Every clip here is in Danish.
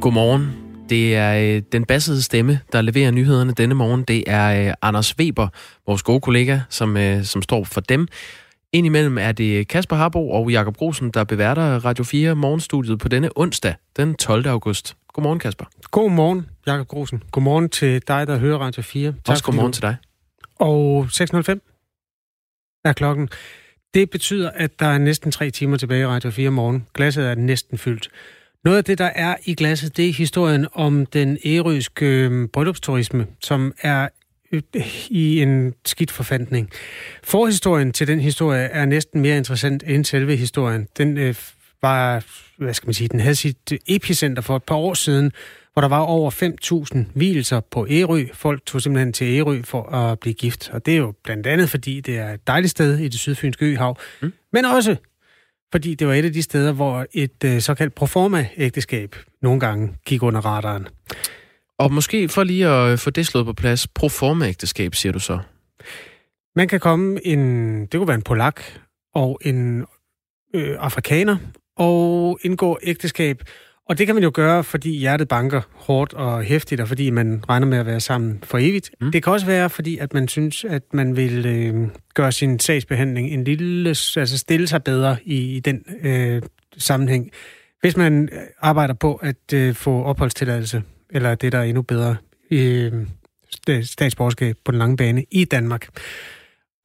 Godmorgen. Det er øh, den bassede stemme, der leverer nyhederne denne morgen. Det er øh, Anders Weber, vores gode kollega, som, øh, som står for dem. Indimellem er det Kasper Harbo og Jakob Grosen, der beværter Radio 4 morgenstudiet på denne onsdag, den 12. august. Godmorgen, Kasper. Godmorgen, Jakob Grosen. Godmorgen til dig, der hører Radio 4. Tak Også godmorgen til dig. Og 6.05 er klokken. Det betyder, at der er næsten tre timer tilbage i Radio 4 morgen. Glasset er næsten fyldt. Noget af det, der er i glasset, det er historien om den ærøske øh, bryllupsturisme, som er øh, i en skidt forfandning. Forhistorien til den historie er næsten mere interessant end selve historien. Den øh, var, hvad skal man sige, den havde sit epicenter for et par år siden, hvor der var over 5.000 hvilelser på Ærø. Folk tog simpelthen til Ærø for at blive gift. Og det er jo blandt andet, fordi det er et dejligt sted i det sydfynske øhav, mm. men også fordi det var et af de steder, hvor et øh, såkaldt proforma-ægteskab nogle gange gik under radaren. Og måske for lige at få det slået på plads, proforma-ægteskab, siger du så? Man kan komme en, det kunne være en polak og en øh, afrikaner, og indgå ægteskab og det kan man jo gøre, fordi hjertet banker hårdt og hæftigt, og fordi man regner med at være sammen for evigt. Mm. Det kan også være, fordi at man synes, at man vil øh, gøre sin sagsbehandling en lille, altså stille sig bedre i, i den øh, sammenhæng. Hvis man arbejder på at øh, få opholdstilladelse, eller det, der er endnu bedre, øh, statsborgerskab på den lange bane i Danmark.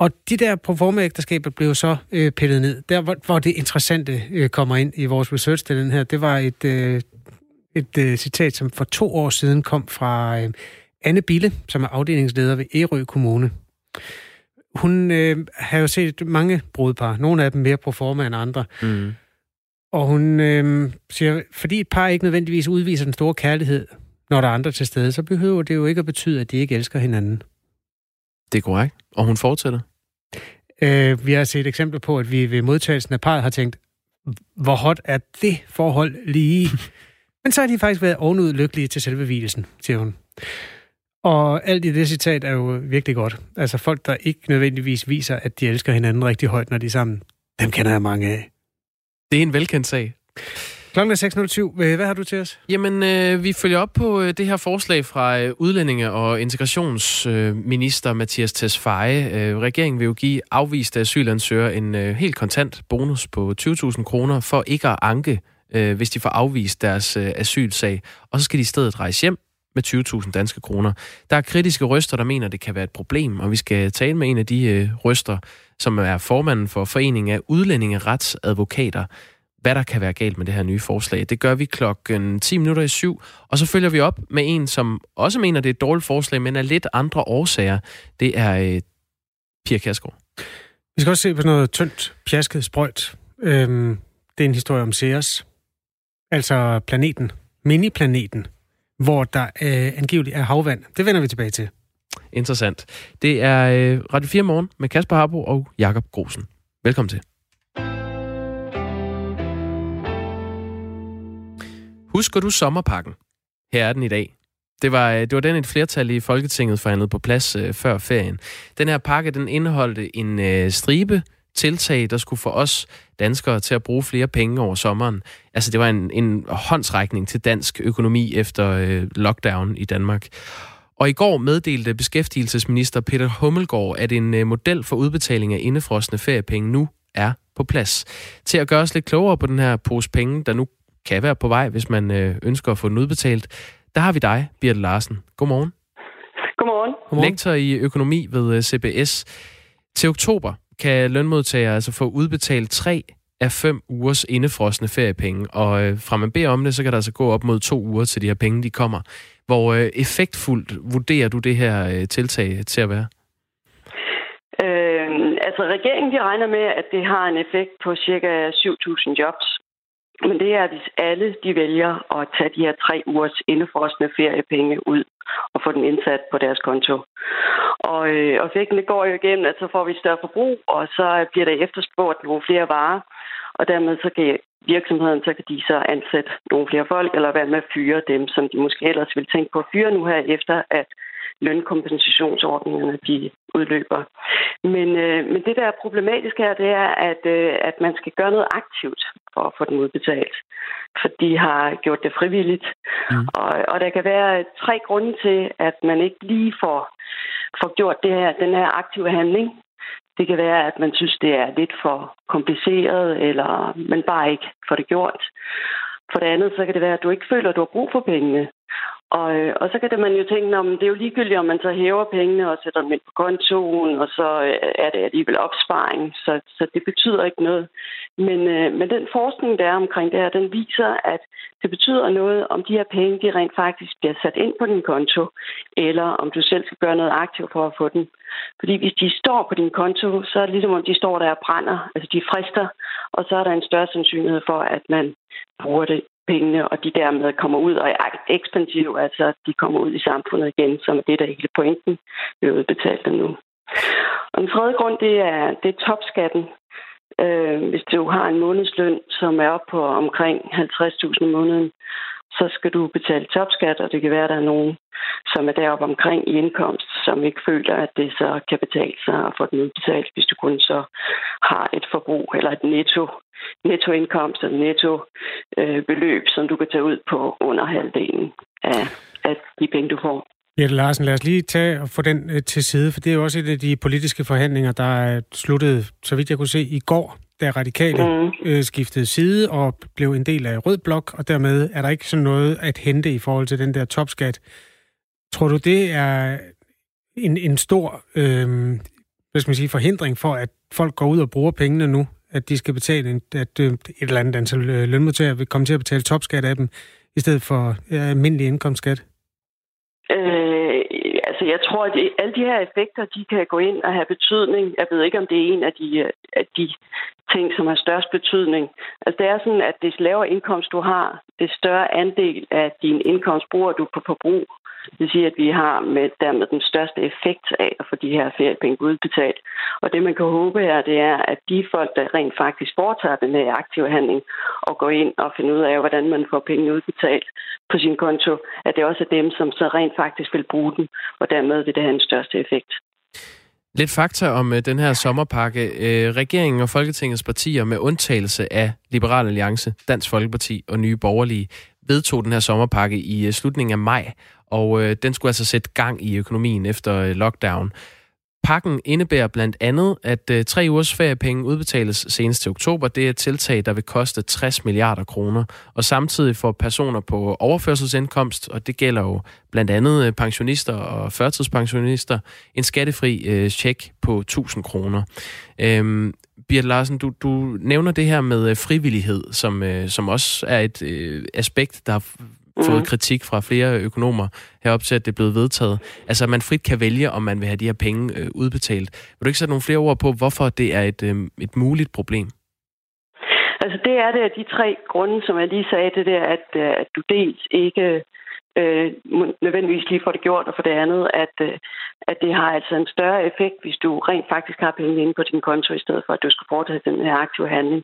Og de der proforma-ægteskaber blev så øh, pillet ned. Der, hvor, hvor det interessante øh, kommer ind i vores research til den her, det var et, øh, et øh, citat, som for to år siden kom fra øh, Anne Bille, som er afdelingsleder ved Ærø Kommune. Hun øh, har jo set mange brudpar, nogle af dem mere proforma end andre. Mm. Og hun øh, siger, fordi et par ikke nødvendigvis udviser den store kærlighed, når der er andre til stede, så behøver det jo ikke at betyde, at de ikke elsker hinanden. Det er korrekt. Og hun fortsætter? Øh, vi har set eksempler på, at vi ved modtagelsen af parret har tænkt, hvor hot er det forhold lige? Men så har de faktisk været ovenud lykkelige til selve hvilesen, siger hun. Og alt i det citat er jo virkelig godt. Altså folk, der ikke nødvendigvis viser, at de elsker hinanden rigtig højt, når de er sammen, dem kender jeg mange af. Det er en velkendt sag. Klokken er 6.07. Øh, hvad har du til os? Jamen, øh, vi følger op på øh, det her forslag fra øh, udlændinge- og integrationsminister øh, Mathias Tesfaye. Øh, regeringen vil jo give afviste asylansøgere en øh, helt kontant bonus på 20.000 kroner for ikke at anke, øh, hvis de får afvist deres øh, asylsag. Og så skal de i stedet rejse hjem med 20.000 danske kroner. Der er kritiske røster, der mener, det kan være et problem, og vi skal tale med en af de øh, røster, som er formanden for Foreningen af Udlændingeretsadvokater hvad der kan være galt med det her nye forslag. Det gør vi klokken 10 minutter i syv, og så følger vi op med en, som også mener, det er et dårligt forslag, men af lidt andre årsager. Det er øh, Pia Kærsgaard. Vi skal også se på noget tyndt, pjasket sprøjt. Øhm, det er en historie om Ceres, altså planeten, miniplaneten, hvor der øh, angiveligt er havvand. Det vender vi tilbage til. Interessant. Det er øh, Radio 4 Morgen med Kasper Harbo og Jakob Grosen. Velkommen til. Husker du sommerpakken? Her er den i dag. Det var, øh, det var den, et flertal i Folketinget forhandlede på plads øh, før ferien. Den her pakke, den indeholdte en øh, stribe tiltag, der skulle få os danskere til at bruge flere penge over sommeren. Altså, det var en, en håndsrækning til dansk økonomi efter øh, lockdown i Danmark. Og i går meddelte beskæftigelsesminister Peter Hummelgaard, at en øh, model for udbetaling af indefrosne feriepenge nu er på plads. Til at gøre os lidt klogere på den her pose penge, der nu kan være på vej, hvis man øh, ønsker at få den udbetalt. Der har vi dig, Birte Larsen. Godmorgen. Godmorgen. Godmorgen. Lektor i økonomi ved øh, CBS. Til oktober kan lønmodtagere altså få udbetalt tre af fem ugers indefrosne feriepenge, og øh, fra man beder om det, så kan der altså gå op mod to uger til de her penge, de kommer. Hvor øh, effektfuldt vurderer du det her øh, tiltag til at være? Øh, altså regeringen de regner med, at det har en effekt på cirka 7.000 jobs. Men det er, hvis alle de vælger at tage de her tre ugers indefrostende feriepenge ud og få den indsat på deres konto. Og, øh, og effekten går jo igennem, at så får vi større forbrug, og så bliver der efterspurgt nogle flere varer, og dermed så kan virksomheden, så kan de så ansætte nogle flere folk, eller være med at fyre dem, som de måske ellers ville tænke på at fyre nu her, efter at lønkompensationsordningerne de udløber. Men, øh, men det, der er problematisk her, det er, at, øh, at man skal gøre noget aktivt. for at få den udbetalt. For de har gjort det frivilligt. Mm. Og, og der kan være tre grunde til, at man ikke lige får, får gjort det her, den her aktive handling. Det kan være, at man synes, det er lidt for kompliceret, eller man bare ikke får det gjort. For det andet, så kan det være, at du ikke føler, at du har brug for pengene. Og, øh, og så kan det man jo tænke, om det er jo ligegyldigt, om man så hæver pengene og sætter dem ind på kontoen, og så øh, er det alligevel opsparing, så, så det betyder ikke noget. Men, øh, men den forskning, der er omkring det her, den viser, at det betyder noget, om de her penge, de rent faktisk bliver sat ind på din konto, eller om du selv skal gøre noget aktivt for at få den. Fordi hvis de står på din konto, så er det ligesom om de står der og brænder, altså de frister, og så er der en større sandsynlighed for, at man bruger det pengene, og de dermed kommer ud og er ekspansive, altså de kommer ud i samfundet igen, som er det, der er hele pointen vi har udbetalt dem nu. Og den tredje grund, det er, det er topskatten. Øh, hvis du har en månedsløn, som er op på omkring 50.000 om måneden, så skal du betale topskat, og det kan være, at der er nogen, som er deroppe omkring i indkomst, som ikke føler, at det så kan betale sig at få den udbetalt, hvis du kun så har et forbrug eller et netto, nettoindkomst eller netto øh, beløb, som du kan tage ud på under halvdelen af, af de penge, du får. Jette Larsen, lad os lige tage og få den øh, til side, for det er jo også et af de politiske forhandlinger, der er sluttet, så vidt jeg kunne se, i går da radikale mm. øh, skiftede side og blev en del af Rød Blok, og dermed er der ikke sådan noget at hente i forhold til den der topskat. Tror du, det er en, en stor øh, hvad skal man sige, forhindring for, at folk går ud og bruger pengene nu? At de skal betale, en, at øh, et eller andet antal øh, lønmodtagere vil komme til at betale topskat af dem, i stedet for øh, almindelig indkomstskat? Øh, altså, jeg tror, at alle de her effekter, de kan gå ind og have betydning. Jeg ved ikke, om det er en af de, af de ting, som har størst betydning. Altså, det er sådan, at des lavere indkomst du har, det større andel af din indkomst bruger du på forbrug. Det vil sige, at vi har med dermed den største effekt af at få de her feriepenge udbetalt. Og det, man kan håbe her, det er, at de folk, der rent faktisk foretager den her aktive handling og går ind og finder ud af, hvordan man får penge udbetalt på sin konto, at det også er dem, som så rent faktisk vil bruge den, og dermed vil det have den største effekt. Lidt fakta om øh, den her sommerpakke. Uh, regeringen og Folketingets partier med undtagelse af Liberal Alliance, Dansk Folkeparti og Nye Borgerlige vedtog den her sommerpakke i øh, slutningen af maj, og øh, den skulle altså sætte gang i økonomien efter øh, lockdown. Pakken indebærer blandt andet, at øh, tre ugers feriepenge udbetales senest til oktober. Det er et tiltag, der vil koste 60 milliarder kroner. Og samtidig får personer på overførselsindkomst, og det gælder jo blandt andet øh, pensionister og førtidspensionister, en skattefri øh, check på 1000 kroner. Øhm, Birte Larsen, du, du nævner det her med øh, frivillighed, som, øh, som også er et øh, aspekt, der mm. fået kritik fra flere økonomer herop til, at det er blevet vedtaget. Altså, at man frit kan vælge, om man vil have de her penge øh, udbetalt. Vil du ikke sætte nogle flere ord på, hvorfor det er et, øh, et muligt problem? Altså, det er det af de tre grunde, som jeg lige sagde, det der, at, øh, at du dels ikke øh, nødvendigvis lige får det gjort, og for det andet, at, øh, at det har altså en større effekt, hvis du rent faktisk har penge inde på din konto, i stedet for, at du skal foretage den her aktive handling.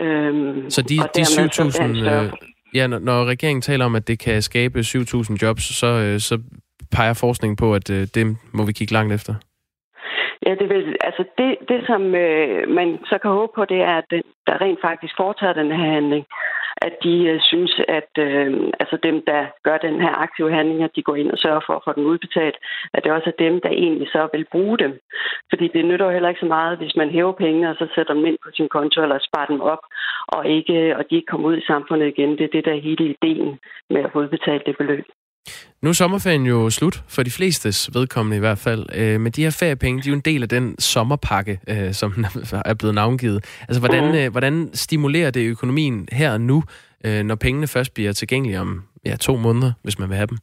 Øhm, så de, de 7.000 Ja, når, når regeringen taler om, at det kan skabe 7.000 jobs, så, øh, så peger forskningen på, at øh, det må vi kigge langt efter. Ja, det, vil, altså det, det som øh, man så kan håbe på, det er, at den, der rent faktisk foretager den her handling, at de øh, synes, at øh, altså dem, der gør den her aktive handling, at de går ind og sørger for at få den udbetalt, at det også er dem, der egentlig så vil bruge dem. Fordi det nytter jo heller ikke så meget, hvis man hæver penge og så sætter dem ind på sin konto eller sparer dem op, og, ikke, og de ikke kommer ud i samfundet igen. Det er det, der er hele ideen med at få udbetalt det beløb. Nu er sommerferien jo slut, for de flestes vedkommende i hvert fald. Øh, men de her feriepenge, de er jo en del af den sommerpakke, øh, som er blevet navngivet. Altså, hvordan, mm. øh, hvordan stimulerer det økonomien her og nu, øh, når pengene først bliver tilgængelige om ja, to måneder, hvis man vil have dem?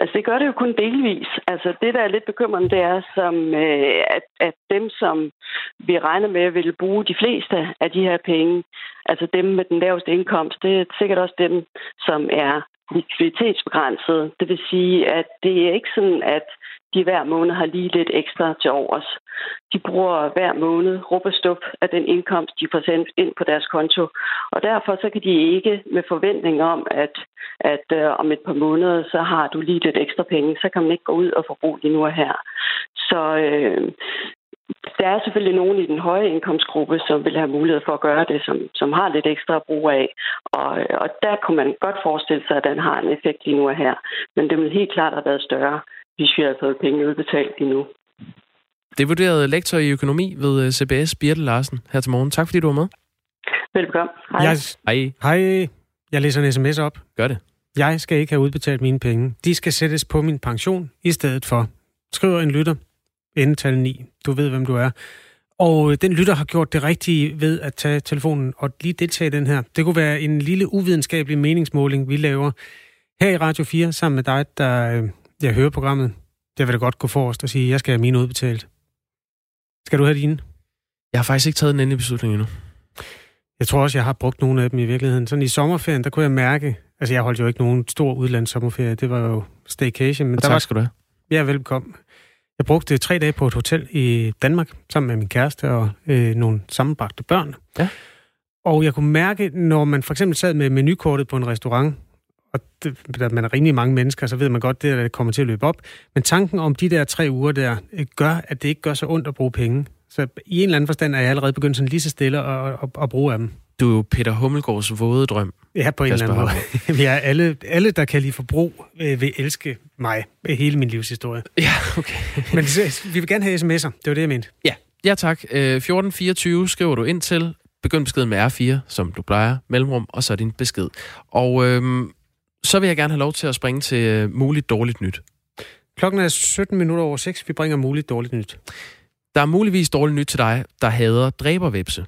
Altså, det gør det jo kun delvis. Altså, det, der er lidt bekymrende, det er, som, øh, at, at dem, som vi regner med, vil bruge de fleste af de her penge, altså dem med den laveste indkomst, det er sikkert også dem, som er likviditetsbegrænset. Det vil sige, at det er ikke sådan, at de hver måned har lige lidt ekstra til overs. De bruger hver måned rup af den indkomst, de får sendt ind på deres konto. Og derfor så kan de ikke med forventning om, at, at øh, om et par måneder, så har du lige lidt ekstra penge, så kan man ikke gå ud og forbruge lige nu og her. Så øh, der er selvfølgelig nogen i den høje indkomstgruppe, som vil have mulighed for at gøre det, som, som har lidt ekstra brug af. Og, og der kunne man godt forestille sig, at den har en effekt lige nu og her. Men det vil helt klart have været større, hvis vi havde fået penge udbetalt lige nu. Det vurderede lektor i økonomi ved øh, CBS, Birte Larsen, her til morgen. Tak fordi du var med. Velbekomme. Hej. Jeg, Hej. hej, jeg læser en sms op. Gør det. Jeg skal ikke have udbetalt mine penge. De skal sættes på min pension i stedet for. Skriver en lytter. Endetal 9. Du ved, hvem du er. Og øh, den lytter har gjort det rigtige ved at tage telefonen og lige deltage i den her. Det kunne være en lille uvidenskabelig meningsmåling, vi laver her i Radio 4 sammen med dig, der øh, jeg hører programmet. Det vil da godt gå forrest og sige, at jeg skal have mine udbetalt. Skal du have dine? Jeg har faktisk ikke taget den endelige beslutning endnu. Jeg tror også, jeg har brugt nogle af dem i virkeligheden. Sådan i sommerferien, der kunne jeg mærke, altså jeg holdt jo ikke nogen stor udlandssommerferie, det var jo staycation. Men Og der tak var, skal du have. ja, velkommen. Jeg brugte tre dage på et hotel i Danmark, sammen med min kæreste og øh, nogle sammenbragte børn. Ja. Og jeg kunne mærke, når man for eksempel sad med menukortet på en restaurant, og det, der man er rimelig mange mennesker, så ved man godt, det, det kommer til at løbe op. Men tanken om de der tre uger der, øh, gør, at det ikke gør så ondt at bruge penge. Så i en eller anden forstand er jeg allerede begyndt sådan lige så stille at, at, at bruge af dem. Du er jo Peter Hummelgaards våde drøm. Ja, på en Kasper eller anden måde. Vi er alle, alle, der kan lide forbrug, øh, vil elske mig. øh, Hele min livshistorie. Ja, okay. Men vi vil gerne have sms'er. Det var det, jeg mente. Ja, ja tak. Øh, 1424 skriver du ind til. Begynd beskeden med R4, som du plejer. Mellemrum, og så din besked. Og øhm, så vil jeg gerne have lov til at springe til øh, muligt dårligt nyt. Klokken er 17 minutter over 6. Vi bringer muligt dårligt nyt. Der er muligvis dårligt nyt til dig, der hader dræbervepse.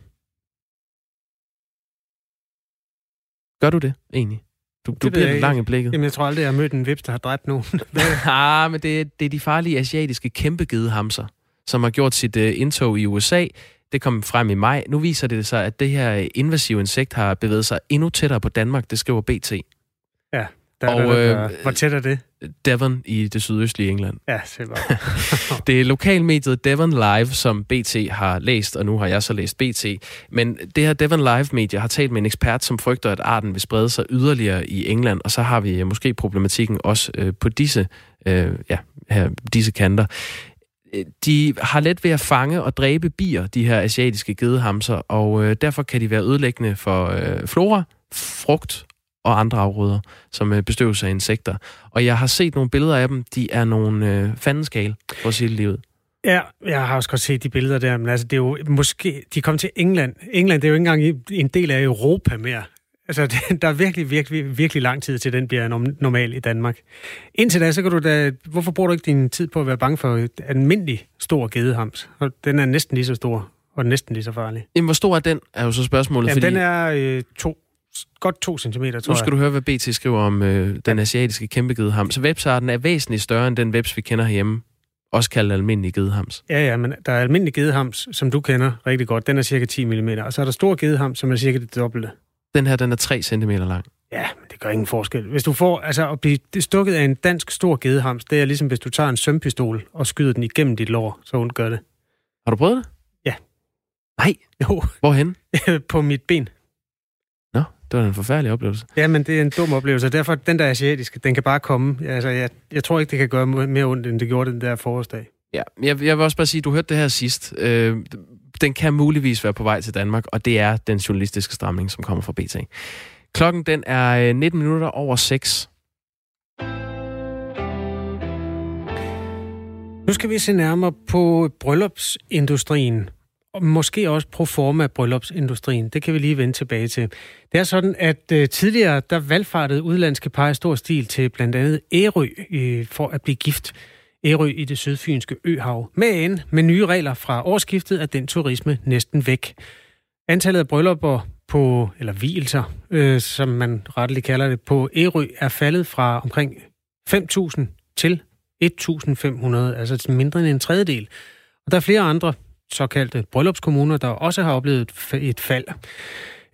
Gør du det egentlig? Du, du ved bliver lidt lang i blikket. Jamen, jeg tror aldrig, jeg har mødt en vips, der har dræbt nogen. ah, men det, det er de farlige asiatiske kæmpegedehamser, som har gjort sit uh, indtog i USA. Det kom frem i maj. Nu viser det sig, at det her invasive insekt har bevæget sig endnu tættere på Danmark. Det skriver BT. Der, Og, der, der, der, øh, hvor tæt er det? Devon i det sydøstlige England. Ja, se bare. Det er lokalmediet Devon Live, som BT har læst, og nu har jeg så læst BT. Men det her Devon Live-medie har talt med en ekspert, som frygter, at arten vil sprede sig yderligere i England, og så har vi øh, måske problematikken også øh, på disse, øh, ja, her, disse kanter. Øh, De har let ved at fange og dræbe bier, de her asiatiske gedehamser, og øh, derfor kan de være ødelæggende for øh, flora, frugt og andre afgrøder, som øh, bestøves af insekter. Og jeg har set nogle billeder af dem. De er nogle øh, fandenskal, for at sige det ud. Ja, jeg har også godt set de billeder der, men altså, det er jo måske... De kom til England. England, det er jo ikke engang en del af Europa mere. Altså, det, der er virkelig, virkelig, virkelig lang tid til, den bliver norm- normal i Danmark. Indtil da, så kan du da... Hvorfor bruger du ikke din tid på at være bange for et almindelig stor gedehams? Den er næsten lige så stor, og næsten lige så farlig. Jamen, hvor stor er den, er jo så spørgsmålet. Jamen, fordi den er øh, to, godt to centimeter, tror nu skal jeg. du høre, hvad BT skriver om øh, den asiatiske kæmpegedehams. Websarten er væsentligt større end den webs, vi kender herhjemme. Også kaldet almindelig gedehams. Ja, ja, men der er almindelig gedehams, som du kender rigtig godt. Den er cirka 10 mm. Og så er der stor gedehams, som er cirka det dobbelte. Den her, den er 3 cm lang. Ja, men det gør ingen forskel. Hvis du får, altså at blive stukket af en dansk stor gedehams, det er ligesom hvis du tager en sømpistol og skyder den igennem dit lår, så ondt gør det. Har du prøvet det? Ja. Nej, Jo, hvorhen? på mit ben. Det var en forfærdelig oplevelse. Ja, men det er en dum oplevelse, og derfor den der asiatiske, den kan bare komme. Altså, jeg, jeg tror ikke, det kan gøre mere ondt, end det gjorde den der forårsdag. Ja, jeg, jeg vil også bare sige, du hørte det her sidst. Øh, den kan muligvis være på vej til Danmark, og det er den journalistiske stramning, som kommer fra BT. Klokken den er øh, 19 minutter over 6. Nu skal vi se nærmere på bryllupsindustrien, og måske også pro forma bryllupsindustrien. Det kan vi lige vende tilbage til. Det er sådan, at øh, tidligere der valgfartede udlandske par i stor stil til blandt andet Ærø øh, for at blive gift. Ærø i det sydfynske øhav. Men med nye regler fra årsskiftet er den turisme næsten væk. Antallet af bryllupper på, eller hvilelser, øh, som man retteligt kalder det, på Ærø er faldet fra omkring 5.000 til 1.500, altså mindre end en tredjedel. Og der er flere andre såkaldte bryllupskommuner, der også har oplevet et fald.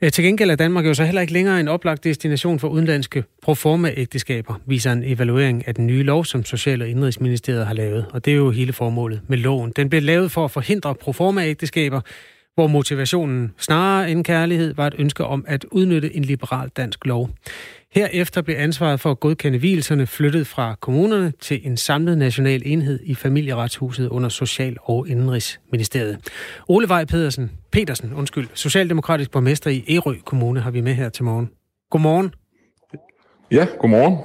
Øh, til gengæld er Danmark jo så heller ikke længere en oplagt destination for udenlandske proforma-ægteskaber, viser en evaluering af den nye lov, som Social- og Indrigsministeriet har lavet. Og det er jo hele formålet med loven. Den blev lavet for at forhindre proforma-ægteskaber, hvor motivationen snarere end kærlighed var et ønske om at udnytte en liberal dansk lov. Herefter blev ansvaret for at godkende hvileserne flyttet fra kommunerne til en samlet national enhed i familieretshuset under Social- og Indenrigsministeriet. Ole Vej Pedersen, Petersen, undskyld, socialdemokratisk borgmester i Ærø Kommune har vi med her til morgen. Godmorgen. Ja, godmorgen.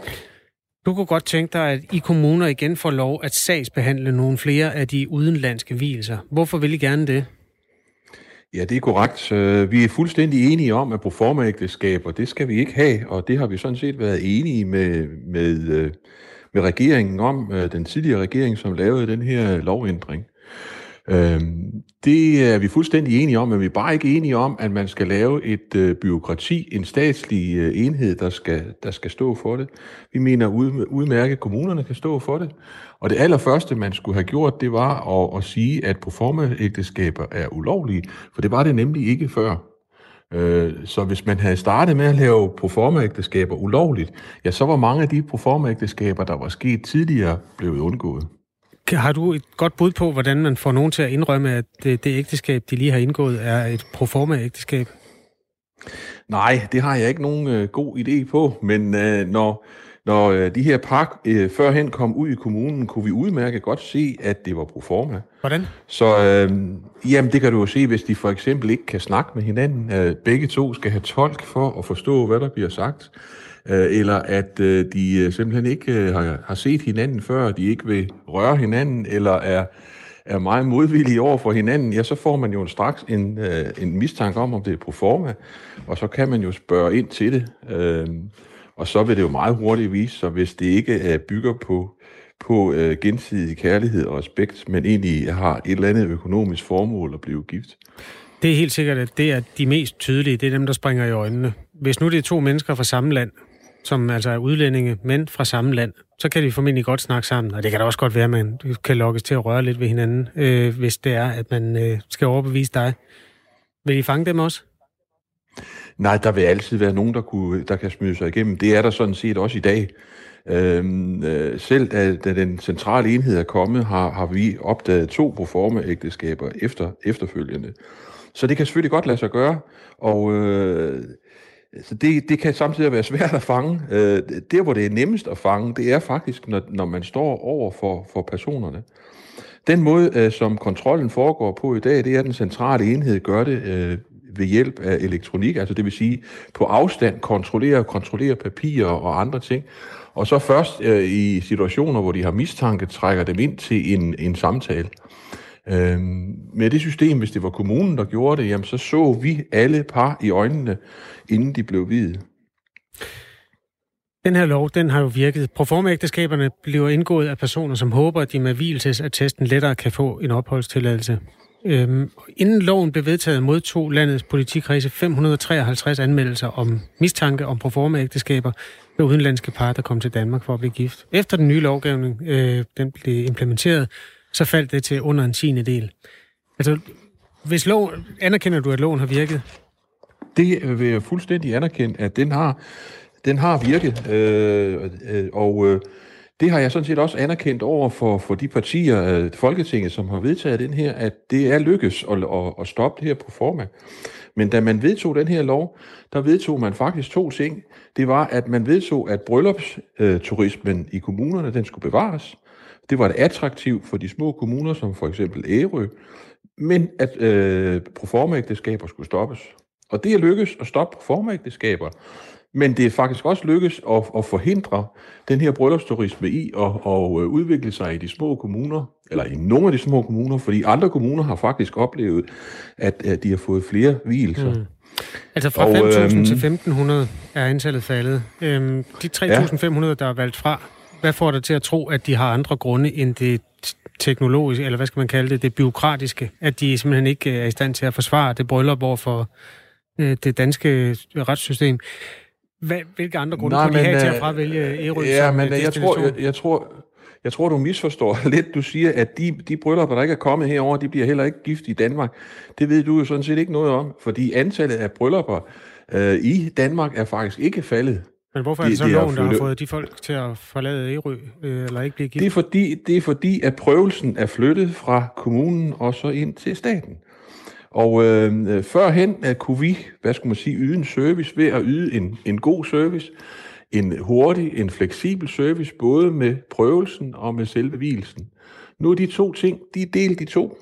Du kunne godt tænke dig, at I kommuner igen får lov at sagsbehandle nogle flere af de udenlandske hvilelser. Hvorfor vil I gerne det? Ja, det er korrekt. Øh, vi er fuldstændig enige om, at proformaægteskaber, det skal vi ikke have, og det har vi sådan set været enige med, med, øh, med regeringen om, øh, den tidligere regering, som lavede den her lovændring. Øhm, det er vi fuldstændig enige om, men vi er bare ikke enige om, at man skal lave et øh, byråkrati, en statslig øh, enhed, der skal, der skal stå for det. Vi mener udmærket, at kommunerne kan stå for det. Og det allerførste, man skulle have gjort, det var at, at sige, at proforma-ægteskaber er ulovlige, for det var det nemlig ikke før. Øh, så hvis man havde startet med at lave proformaægteskaber ulovligt, ja, så var mange af de proformaægteskaber, der var sket tidligere, blevet undgået. Har du et godt bud på, hvordan man får nogen til at indrømme, at det, det ægteskab, de lige har indgået, er et proforma-ægteskab? Nej, det har jeg ikke nogen øh, god idé på, men øh, når når øh, de her par øh, førhen kom ud i kommunen, kunne vi udmærket godt se, at det var pro forma. Hvordan? Så øh, jamen, det kan du jo se, hvis de for eksempel ikke kan snakke med hinanden. Øh, begge to skal have tolk for at forstå, hvad der bliver sagt. Øh, eller at øh, de øh, simpelthen ikke øh, har, har set hinanden før, de ikke vil røre hinanden, eller er er meget modvillige over for hinanden, ja, så får man jo straks en, øh, en mistanke om, om det er proforma, og så kan man jo spørge ind til det. Øh, og så vil det jo meget hurtigt vise sig, hvis det ikke bygger på, på øh, gensidig kærlighed og respekt, men egentlig har et eller andet økonomisk formål at blive gift. Det er helt sikkert, at det er de mest tydelige. Det er dem, der springer i øjnene. Hvis nu det er to mennesker fra samme land, som altså er udlændinge, men fra samme land, så kan de formentlig godt snakke sammen. Og det kan da også godt være, at man kan lokkes til at røre lidt ved hinanden, øh, hvis det er, at man øh, skal overbevise dig. Vil I fange dem også? Nej, der vil altid være nogen, der, kunne, der kan smyge sig igennem. Det er der sådan set også i dag. Øhm, øh, selv da, da den centrale enhed er kommet, har, har vi opdaget to proforma-ægteskaber efter, efterfølgende. Så det kan selvfølgelig godt lade sig gøre, og øh, så det, det kan samtidig være svært at fange. Øh, der, hvor det er nemmest at fange, det er faktisk, når, når man står over for, for personerne. Den måde, øh, som kontrollen foregår på i dag, det er, at den centrale enhed gør det øh, ved hjælp af elektronik, altså det vil sige på afstand kontrollere, kontrollere papirer og andre ting, og så først øh, i situationer, hvor de har mistanke, trækker dem ind til en, en samtale. Øhm, med det system, hvis det var kommunen, der gjorde det, jamen så så vi alle par i øjnene, inden de blev videt. Den her lov, den har jo virket. Proformægteskaberne bliver indgået af personer, som håber, at de med hvilesesattesten lettere kan få en opholdstilladelse. Øhm, inden loven blev vedtaget, modtog landets politikredse 553 anmeldelser om mistanke om proformaægteskaber med udenlandske par, der kom til Danmark for at blive gift. Efter den nye lovgivning øh, den blev implementeret, så faldt det til under en tiende del. Altså, hvis lov, anerkender du, at loven har virket? Det vil jeg fuldstændig anerkende, at den har, den har virket. Øh, øh, og øh, det har jeg sådan set også anerkendt over for, for de partier, øh, Folketinget, som har vedtaget den her, at det er lykkes at, at, at stoppe det her på forma. Men da man vedtog den her lov, der vedtog man faktisk to ting. Det var, at man vedtog, at bryllupsturismen i kommunerne, den skulle bevares. Det var et attraktivt for de små kommuner, som for eksempel Ærø, men at øh, proformaægteskaber skulle stoppes. Og det er lykkes at stoppe proformaægteskaber. Men det er faktisk også lykkes at, at forhindre den her bryllupsturisme i at, at øh, udvikle sig i de små kommuner, eller i nogle af de små kommuner, fordi andre kommuner har faktisk oplevet, at, at de har fået flere hvilelser. Mm. Altså fra 5.000 øhm, til 1.500 er antallet faldet. Øhm, de 3.500, ja. der er valgt fra, hvad får dig til at tro, at de har andre grunde end det teknologiske, eller hvad skal man kalde det, det byråkratiske, at de simpelthen ikke er i stand til at forsvare det bryllup over for øh, det danske retssystem. Hvad, hvilke andre grunde Nej, kunne de have til at øh, fravælge Ærø ja, som men, øh, jeg tror, jeg, jeg, tror, jeg tror, du misforstår lidt. Du siger, at de, de bryllupper, der ikke er kommet herover, de bliver heller ikke gift i Danmark. Det ved du jo sådan set ikke noget om, fordi antallet af bryllupper øh, i Danmark er faktisk ikke faldet. Men hvorfor er det så de, loven, der har fået de folk til at forlade Ærø, øh, eller ikke blive gift? Det er, fordi, det er fordi, at prøvelsen er flyttet fra kommunen og så ind til staten. Og øh, førhen at kunne vi, hvad skulle man sige, yde en service ved at yde en, en god service. en hurtig, en fleksibel service, både med prøvelsen og med selve hvilesen. Nu er de to ting, de er delt i to.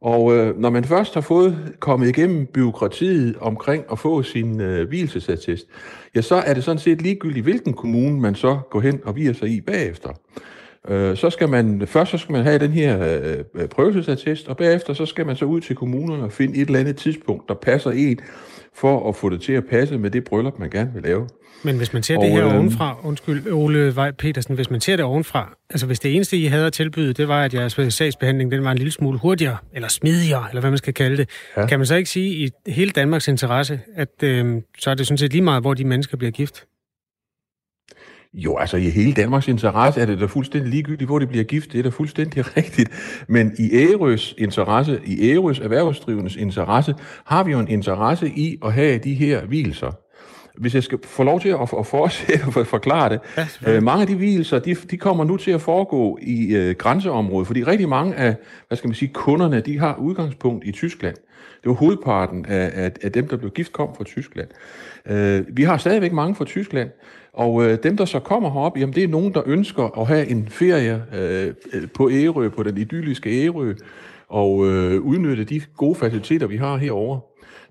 Og øh, når man først har fået kommet igennem byråkratiet omkring at få sin øh, hvilesesattest, ja, så er det sådan set ligegyldigt, hvilken kommune man så går hen og virer sig i bagefter. Øh, så skal man, først så skal man have den her øh, prøvelsesattest, og bagefter så skal man så ud til kommunerne og finde et eller andet tidspunkt, der passer en, for at få det til at passe med det bryllup, man gerne vil lave. Men hvis man ser og, det her øh, ovenfra, undskyld Ole Vej Petersen, hvis man ser det ovenfra, altså hvis det eneste, I havde at tilbyde, det var, at jeres sagsbehandling den var en lille smule hurtigere, eller smidigere, eller hvad man skal kalde det, ja. kan man så ikke sige i hele Danmarks interesse, at øh, så er det sådan set lige meget, hvor de mennesker bliver gift? Jo, altså i hele Danmarks interesse er det da fuldstændig ligegyldigt, hvor det bliver gift. Det er da fuldstændig rigtigt. Men i Ærøs interesse, i Ærøs erhvervsdrivendes interesse, har vi jo en interesse i at have de her hvilser. Hvis jeg skal få lov til at, at fortsætte og forklare det. Ja, øh, mange af de hvilser, de, de kommer nu til at foregå i øh, grænseområdet, fordi rigtig mange af, hvad skal man sige, kunderne, de har udgangspunkt i Tyskland. Det var hovedparten af, af, af dem, der blev gift, kom fra Tyskland. Øh, vi har stadigvæk mange fra Tyskland, og øh, dem, der så kommer herop, jamen det er nogen, der ønsker at have en ferie øh, på Ærø, på den idylliske Ærø, og øh, udnytte de gode faciliteter, vi har herovre.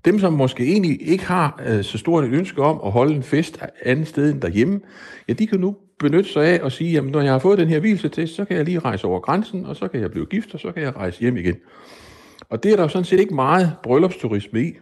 Dem, som måske egentlig ikke har øh, så stort et ønske om at holde en fest andet sted end derhjemme, ja, de kan nu benytte sig af og sige, jamen når jeg har fået den her hviletest, så kan jeg lige rejse over grænsen, og så kan jeg blive gift, og så kan jeg rejse hjem igen. Og det er der sådan set ikke meget bryllupsturisme i.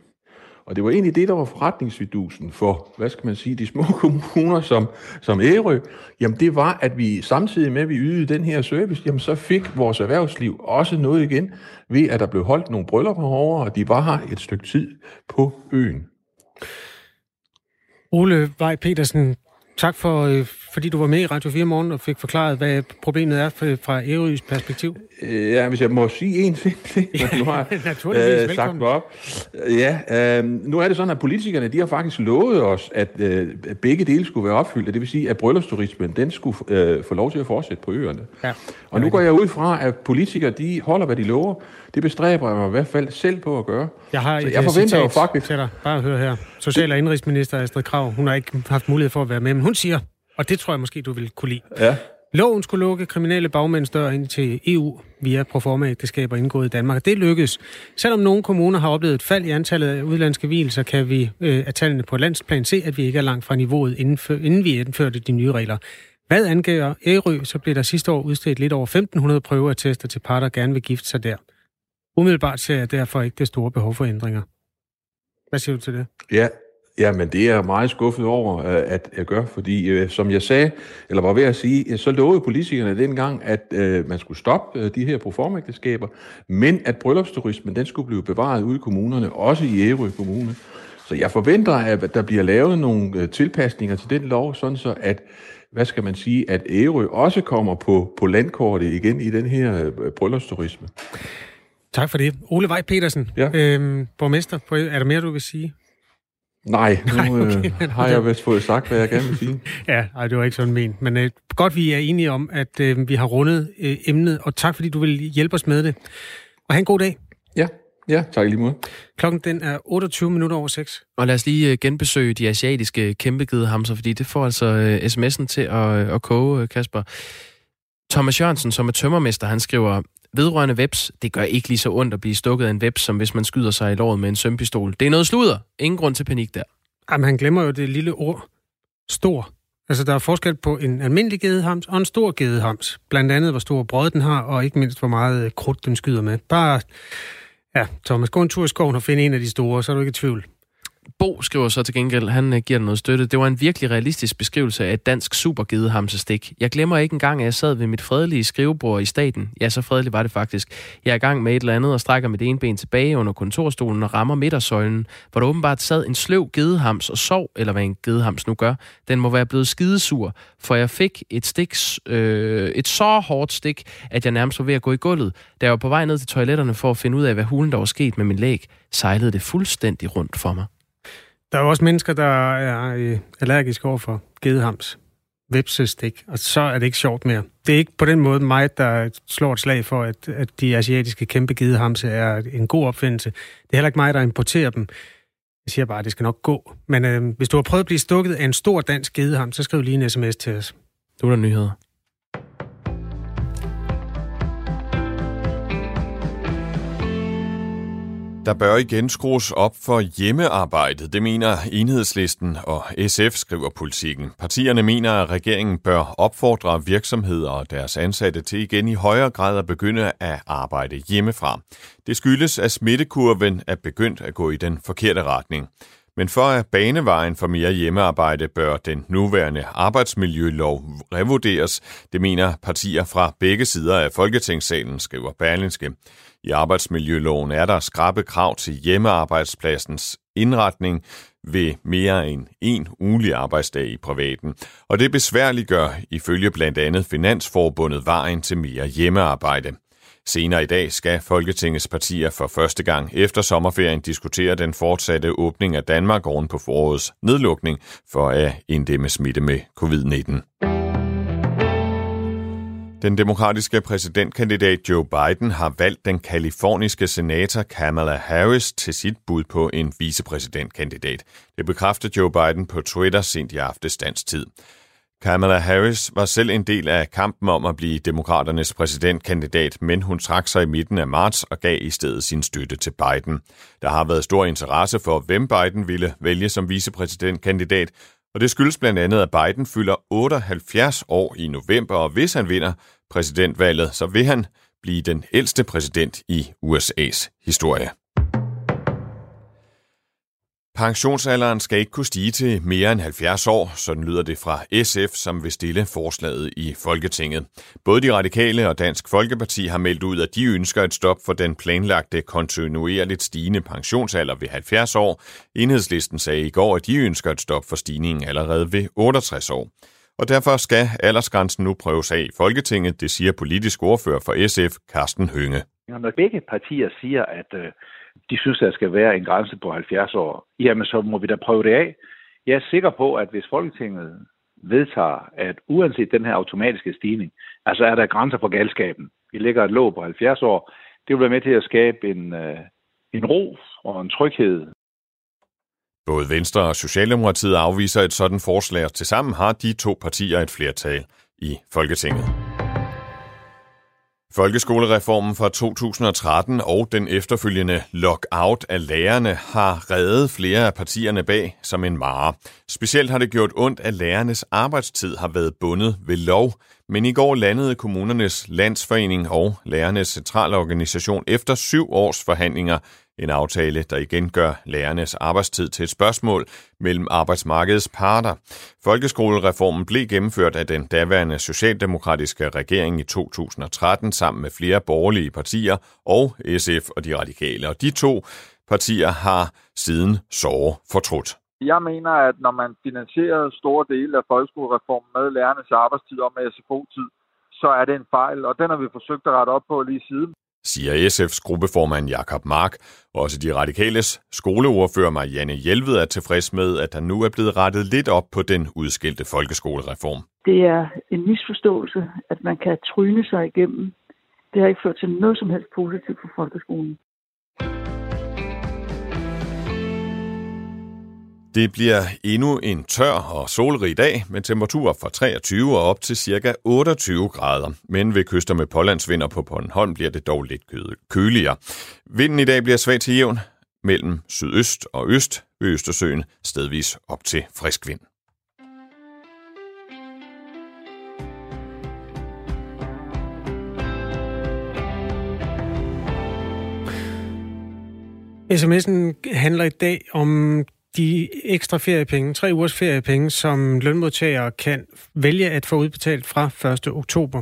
Og det var egentlig det, der var forretningsvidusen for, hvad skal man sige, de små kommuner som, som Ærø. Jamen det var, at vi samtidig med, at vi ydede den her service, jamen så fik vores erhvervsliv også noget igen, ved at der blev holdt nogle bryllupper over, og de var her et stykke tid på øen. Ole Vej Petersen, Tak for, øh, fordi du var med i Radio 4 morgen og fik forklaret, hvad problemet er fra Ærøs perspektiv. Ja, hvis jeg må sige en ting nu har jeg øh, sagt mig op. Ja, øh, nu er det sådan, at politikerne de har faktisk lovet os, at øh, begge dele skulle være opfyldt. Det vil sige, at bryllupsturismen den skulle øh, få lov til at fortsætte på øerne. Ja. Og nu går jeg ud fra, at politikere de holder, hvad de lover. Det bestræber jeg mig i hvert fald selv på at gøre. Jeg har Så jeg forventer jo faktisk... Til dig. Bare hør her. Social- og indrigsminister Astrid Krav, hun har ikke haft mulighed for at være med, men hun siger, og det tror jeg måske, du vil kunne lide. Ja. Loven skulle lukke kriminelle bagmænds dør ind til EU via proforma-ægteskaber indgået i Danmark. Det lykkedes. Selvom nogle kommuner har oplevet et fald i antallet af udlandske hvielser, kan vi øh, af tallene på landsplan se, at vi ikke er langt fra niveauet, inden, for, inden vi indførte de nye regler. Hvad angår Ærø, så blev der sidste år udstedt lidt over 1.500 prøveattester til par, der gerne vil gifte sig der. Umiddelbart ser jeg derfor ikke det store behov for ændringer. Hvad siger du til det? Ja, Ja, men det er jeg meget skuffet over, øh, at jeg gør, fordi øh, som jeg sagde, eller var ved at sige, øh, så lovede politikerne dengang, at øh, man skulle stoppe de her proformægteskaber, men at bryllupsturismen, den skulle blive bevaret ude i kommunerne, også i Ærø Kommune. Så jeg forventer, at der bliver lavet nogle tilpasninger til den lov, sådan så at hvad skal man sige, at Ærø også kommer på, på landkortet igen i den her bryllupsturisme. Tak for det. Ole Vej Petersen, ja. øhm, borgmester, er der mere, du vil sige? Nej, nu Nej, okay. øh, har jeg vist fået sagt, hvad jeg gerne vil sige. ja, nej, det var ikke sådan ment. Men øh, godt, vi er enige om, at øh, vi har rundet øh, emnet, og tak fordi du vil hjælpe os med det. Og have en god dag. Ja, ja tak lige måde. Klokken den er 28 minutter over 6. Og lad os lige øh, genbesøge de asiatiske kæmpegidehamser, fordi det får altså øh, sms'en til at, øh, at koge, Kasper. Thomas Jørgensen, som er tømmermester, han skriver, vedrørende webs, det gør ikke lige så ondt at blive stukket af en web, som hvis man skyder sig i låret med en sømpistol. Det er noget sludder. Ingen grund til panik der. Jamen, han glemmer jo det lille ord. Stor. Altså, der er forskel på en almindelig gedehams og en stor gedehams. Blandt andet, hvor stor brød den har, og ikke mindst, hvor meget krudt den skyder med. Bare, ja, Thomas, gå en tur i skoven og find en af de store, så er du ikke i tvivl. Bo skriver så til gengæld, han øh, giver noget støtte. Det var en virkelig realistisk beskrivelse af et dansk supergedehamsestik. Jeg glemmer ikke engang, at jeg sad ved mit fredelige skrivebord i staten. Ja, så fredeligt var det faktisk. Jeg er i gang med et eller andet og strækker mit ene ben tilbage under kontorstolen og rammer midtersøjlen, hvor der åbenbart sad en sløv gedehams og sov, eller hvad en gedehams nu gør. Den må være blevet skidesur, for jeg fik et stik, øh, et så hårdt stik, at jeg nærmest var ved at gå i gulvet. Da jeg var på vej ned til toiletterne for at finde ud af, hvad hulen der var sket med min læg, sejlede det fuldstændig rundt for mig. Der er jo også mennesker, der er øh, allergiske over for gedehams vepsestik, og så er det ikke sjovt mere. Det er ikke på den måde mig, der slår et slag for, at, at de asiatiske kæmpe gedehamse er en god opfindelse. Det er heller ikke mig, der importerer dem. Jeg siger bare, at det skal nok gå. Men øh, hvis du har prøvet at blive stukket af en stor dansk gedeham, så skriv lige en sms til os. Nu er der nyheder. Der bør igen skrues op for hjemmearbejdet. Det mener enhedslisten og SF, skriver politikken. Partierne mener, at regeringen bør opfordre virksomheder og deres ansatte til igen i højere grad at begynde at arbejde hjemmefra. Det skyldes, at smittekurven er begyndt at gå i den forkerte retning. Men for at banevejen for mere hjemmearbejde bør den nuværende arbejdsmiljølov revurderes. Det mener partier fra begge sider af Folketingssalen, skriver Berlinske. I arbejdsmiljøloven er der skrabe krav til hjemmearbejdspladsens indretning ved mere end en ugelig arbejdsdag i privaten. Og det besværliggør ifølge blandt andet Finansforbundet vejen til mere hjemmearbejde. Senere i dag skal Folketingets partier for første gang efter sommerferien diskutere den fortsatte åbning af Danmark oven på forårets nedlukning for at inddæmme smitte med covid-19. Den demokratiske præsidentkandidat Joe Biden har valgt den kaliforniske senator Kamala Harris til sit bud på en vicepræsidentkandidat. Det bekræfter Joe Biden på Twitter sent i aftes dansk tid. Kamala Harris var selv en del af kampen om at blive demokraternes præsidentkandidat, men hun trak sig i midten af marts og gav i stedet sin støtte til Biden. Der har været stor interesse for, hvem Biden ville vælge som vicepræsidentkandidat, og det skyldes blandt andet, at Biden fylder 78 år i november, og hvis han vinder præsidentvalget, så vil han blive den ældste præsident i USA's historie. Pensionsalderen skal ikke kunne stige til mere end 70 år, sådan lyder det fra SF, som vil stille forslaget i Folketinget. Både de radikale og Dansk Folkeparti har meldt ud, at de ønsker et stop for den planlagte kontinuerligt stigende pensionsalder ved 70 år. Enhedslisten sagde i går, at de ønsker et stop for stigningen allerede ved 68 år. Og derfor skal aldersgrænsen nu prøves af i Folketinget, det siger politisk ordfører for SF, Carsten Hønge. Når begge partier siger, at øh, de synes, der skal være en grænse på 70 år, jamen så må vi da prøve det af. Jeg er sikker på, at hvis Folketinget vedtager, at uanset den her automatiske stigning, altså er der grænser for galskaben. Vi lægger et låg på 70 år. Det vil være med til at skabe en, øh, en ro og en tryghed. Både Venstre og Socialdemokratiet afviser et sådan forslag, og tilsammen har de to partier et flertal i Folketinget. Folkeskolereformen fra 2013 og den efterfølgende lockout af lærerne har reddet flere af partierne bag som en mare. Specielt har det gjort ondt, at lærernes arbejdstid har været bundet ved lov, men i går landede kommunernes landsforening og lærernes centralorganisation efter syv års forhandlinger en aftale, der igen gør lærernes arbejdstid til et spørgsmål mellem arbejdsmarkedets parter. Folkeskolereformen blev gennemført af den daværende socialdemokratiske regering i 2013 sammen med flere borgerlige partier og SF og de radikale. Og de to partier har siden sår fortrudt. Jeg mener, at når man finansierer store dele af folkeskolereformen med lærernes arbejdstid og med SFO-tid, så er det en fejl, og den har vi forsøgt at rette op på lige siden siger SF's gruppeformand Jakob Mark. Også de radikales skoleordfører Marianne Hjelved er tilfreds med, at der nu er blevet rettet lidt op på den udskilte folkeskolereform. Det er en misforståelse, at man kan tryne sig igennem. Det har ikke ført til noget som helst positivt for folkeskolen. Det bliver endnu en tør og solrig dag med temperaturer fra 23 og op til ca. 28 grader. Men ved kyster med pålandsvinder på Bornholm bliver det dog lidt køligere. Vinden i dag bliver svag til jævn mellem sydøst og øst ved Østersøen, stedvis op til frisk vind. SMS'en handler i dag om de ekstra feriepenge, tre ugers feriepenge, som lønmodtagere kan vælge at få udbetalt fra 1. oktober.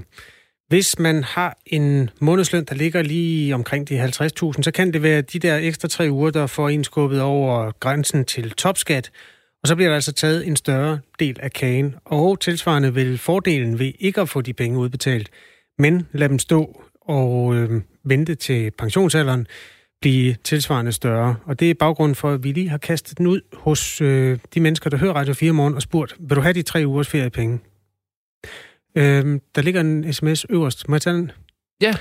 Hvis man har en månedsløn, der ligger lige omkring de 50.000, så kan det være de der ekstra tre uger, der får en skubbet over grænsen til topskat, og så bliver der altså taget en større del af kagen. Og tilsvarende vil fordelen ved ikke at få de penge udbetalt, men lade dem stå og øh, vente til pensionsalderen, blive tilsvarende større. Og det er baggrunden for, at vi lige har kastet den ud hos øh, de mennesker, der hører Radio 4 morgen og spurgt, vil du have de tre ugers feriepenge? Øh, der ligger en sms øverst. Må jeg tage den? Ja.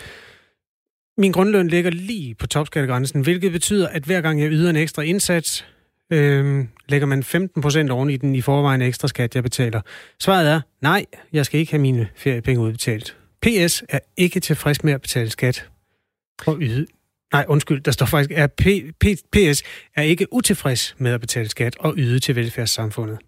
Min grundløn ligger lige på topskattegrænsen, hvilket betyder, at hver gang jeg yder en ekstra indsats, Øh, lægger man 15 procent oven i den i forvejen ekstra skat, jeg betaler? Svaret er, nej, jeg skal ikke have mine feriepenge udbetalt. PS er ikke tilfreds med at betale skat og yde. Nej, undskyld, der står faktisk, at P, P, PS er ikke utilfreds med at betale skat og yde til velfærdssamfundet.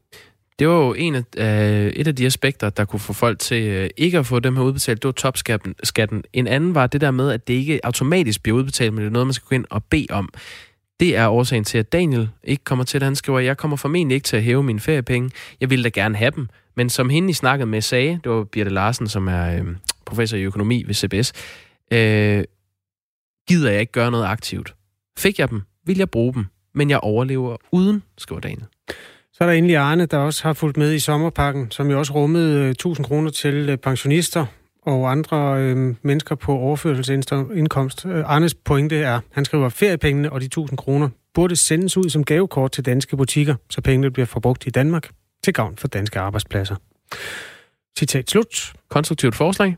Det var jo en af, øh, et af de aspekter, der kunne få folk til øh, ikke at få dem her udbetalt. Det var topskatten. Skatten. En anden var det der med, at det ikke automatisk bliver udbetalt, men det er noget, man skal gå ind og bede om. Det er årsagen til, at Daniel ikke kommer til det. Han skriver, jeg kommer formentlig ikke til at hæve mine feriepenge. Jeg ville da gerne have dem. Men som hende i snakket med sagde, det var Birte Larsen, som er øh, professor i økonomi ved CBS, øh, gider jeg ikke gøre noget aktivt. Fik jeg dem, vil jeg bruge dem, men jeg overlever uden, skriver Daniel. Så er der endelig Arne, der også har fulgt med i sommerpakken, som jo også rummede 1000 kroner til pensionister og andre øh, mennesker på overførselsindkomst. Øh, Arnes pointe er, han skriver, at feriepengene og de 1000 kroner burde sendes ud som gavekort til danske butikker, så pengene bliver forbrugt i Danmark til gavn for danske arbejdspladser. Citat slut. Konstruktivt forslag.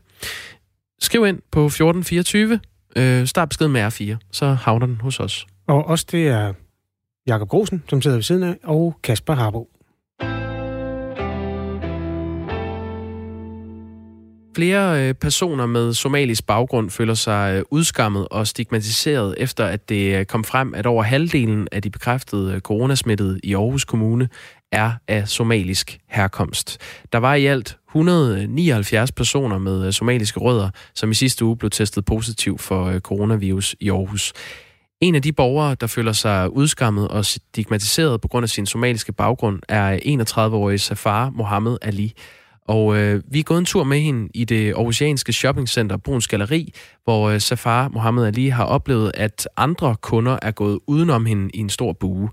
Skriv ind på 1424. Øh, start beskeden med R4, så havner den hos os. Og også det er Jakob Grosen, som sidder ved siden af, og Kasper Harbo. Flere øh, personer med somalisk baggrund føler sig øh, udskammet og stigmatiseret, efter at det øh, kom frem, at over halvdelen af de bekræftede coronasmittede i Aarhus Kommune er af somalisk herkomst. Der var i alt 179 personer med øh, somaliske rødder, som i sidste uge blev testet positiv for øh, coronavirus i Aarhus. En af de borgere, der føler sig udskammet og stigmatiseret på grund af sin somaliske baggrund, er 31-årige Safar Mohammed Ali. Og øh, vi er gået en tur med hende i det aarhusianske shoppingcenter Bruns Galeri, hvor øh, Safar Mohammed Ali har oplevet, at andre kunder er gået udenom hende i en stor bue.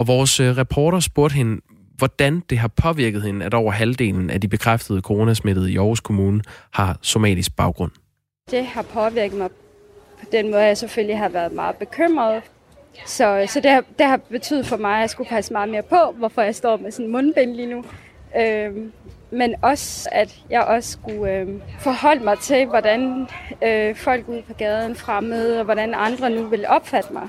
Og vores øh, reporter spurgte hende, hvordan det har påvirket hende, at over halvdelen af de bekræftede coronasmittede i Aarhus Kommune har somatisk baggrund. Det har påvirket mig på den måde, at jeg selvfølgelig har været meget bekymret. Så, så det, har, det har betydet for mig, at jeg skulle passe meget mere på, hvorfor jeg står med sådan en mundbind lige nu. Øhm, men også, at jeg også skulle øhm, forholde mig til, hvordan øh, folk ude på gaden fremmede, og hvordan andre nu vil opfatte mig.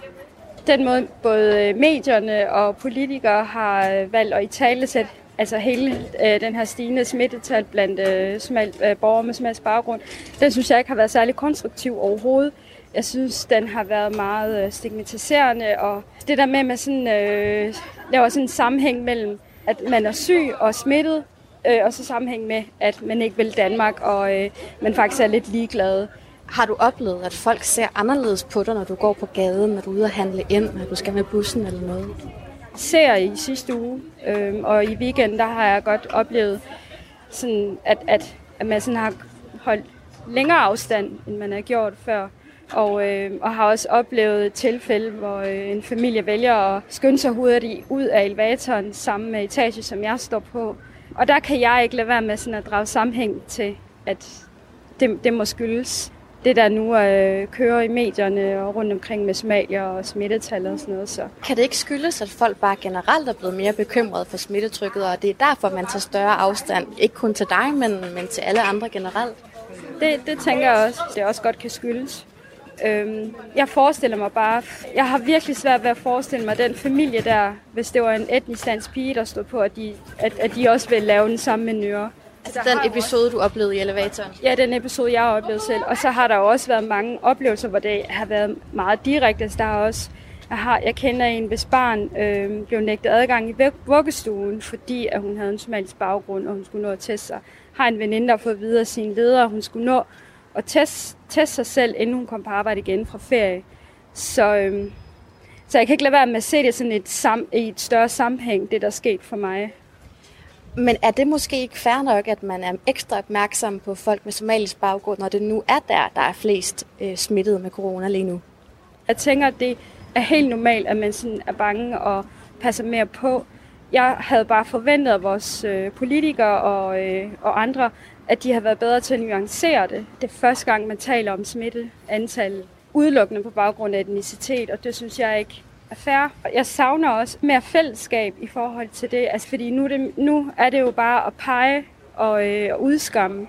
Den måde både øh, medierne og politikere har øh, valgt at i tale sætte altså hele øh, den her stigende smittetal blandt øh, smal, øh, borgere med smal baggrund, den synes jeg ikke har været særlig konstruktiv overhovedet. Jeg synes, den har været meget øh, stigmatiserende, og det der med, at man sådan, øh, laver sådan en sammenhæng mellem, at man er syg og smittet, øh, og så sammenhæng med, at man ikke vil Danmark, og øh, man faktisk er lidt ligeglad. Har du oplevet, at folk ser anderledes på dig, når du går på gaden, når du er ude og handle ind, når du skal med bussen eller noget? Ser i sidste uge, øh, og i weekenden, der har jeg godt oplevet, sådan, at, at, at man sådan har holdt længere afstand, end man har gjort før. Og, øh, og har også oplevet et tilfælde, hvor øh, en familie vælger at skynde sig hurtigt ud af elevatoren samme etage, som jeg står på. Og der kan jeg ikke lade være med sådan at drage sammenhæng til, at det, det må skyldes det, der nu øh, kører i medierne og rundt omkring med somalier og smittetal og sådan noget. Så. Kan det ikke skyldes, at folk bare generelt er blevet mere bekymrede for smittetrykket, og det er derfor, man tager større afstand, ikke kun til dig, men, men til alle andre generelt? Det, det tænker jeg også, det også godt kan skyldes. Øhm, jeg forestiller mig bare, jeg har virkelig svært ved at forestille mig den familie der, hvis det var en etnisk dansk pige, der stod på, at de, at, at de også vil lave den samme menuer. Altså den episode, du oplevede i elevatoren? Ja, den episode, jeg har oplevet selv. Og så har der også været mange oplevelser, hvor det har været meget direkte. Altså, der er også, jeg, har, jeg kender en, hvis barn øh, blev nægtet adgang i vuggestuen, fordi at hun havde en somalisk baggrund, og hun skulle nå at teste sig. Har en veninde, der har fået videre sin leder, hun skulle nå at teste, teste sig selv, inden hun kom på arbejde igen fra ferie. Så, øhm, så jeg kan ikke lade være med at se det sådan et, sam, i et større sammenhæng, det der er sket for mig. Men er det måske ikke fair nok, at man er ekstra opmærksom på folk med somalisk baggrund, når det nu er der, der er flest øh, smittet med corona lige nu? Jeg tænker, at det er helt normalt, at man sådan er bange og passer mere på. Jeg havde bare forventet, at vores øh, politikere og, øh, og andre at de har været bedre til at nuancere det. Det er første gang, man taler om smitteantallet udelukkende på baggrund af etnicitet, og det synes jeg ikke fair. Jeg savner også mere fællesskab i forhold til det, altså fordi nu, det, nu er det jo bare at pege og, øh, og udskamme.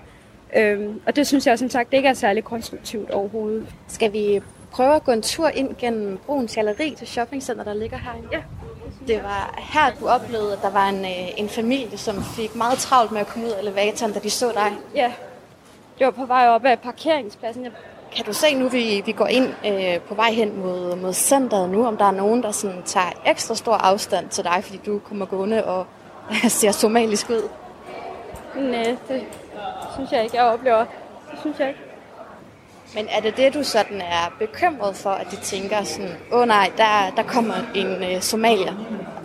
Øhm, og det synes jeg som sagt ikke er særlig konstruktivt overhovedet. Skal vi prøve at gå en tur ind gennem Bruns Galleri til shoppingcenter, der ligger herinde? Ja. det var her, du oplevede, at der var en, øh, en familie, som fik meget travlt med at komme ud af elevatoren, da de så dig? Ja, det var på vej op af parkeringspladsen. Kan du se nu, vi, vi går ind øh, på vej hen mod, mod centret nu, om der er nogen, der sådan, tager ekstra stor afstand til dig, fordi du kommer gående og ser somalisk ud? Nej, det synes jeg ikke, jeg oplever. Det synes jeg ikke. Men er det det, du sådan er bekymret for, at de tænker sådan, åh oh, nej, der, der kommer en øh, somalier.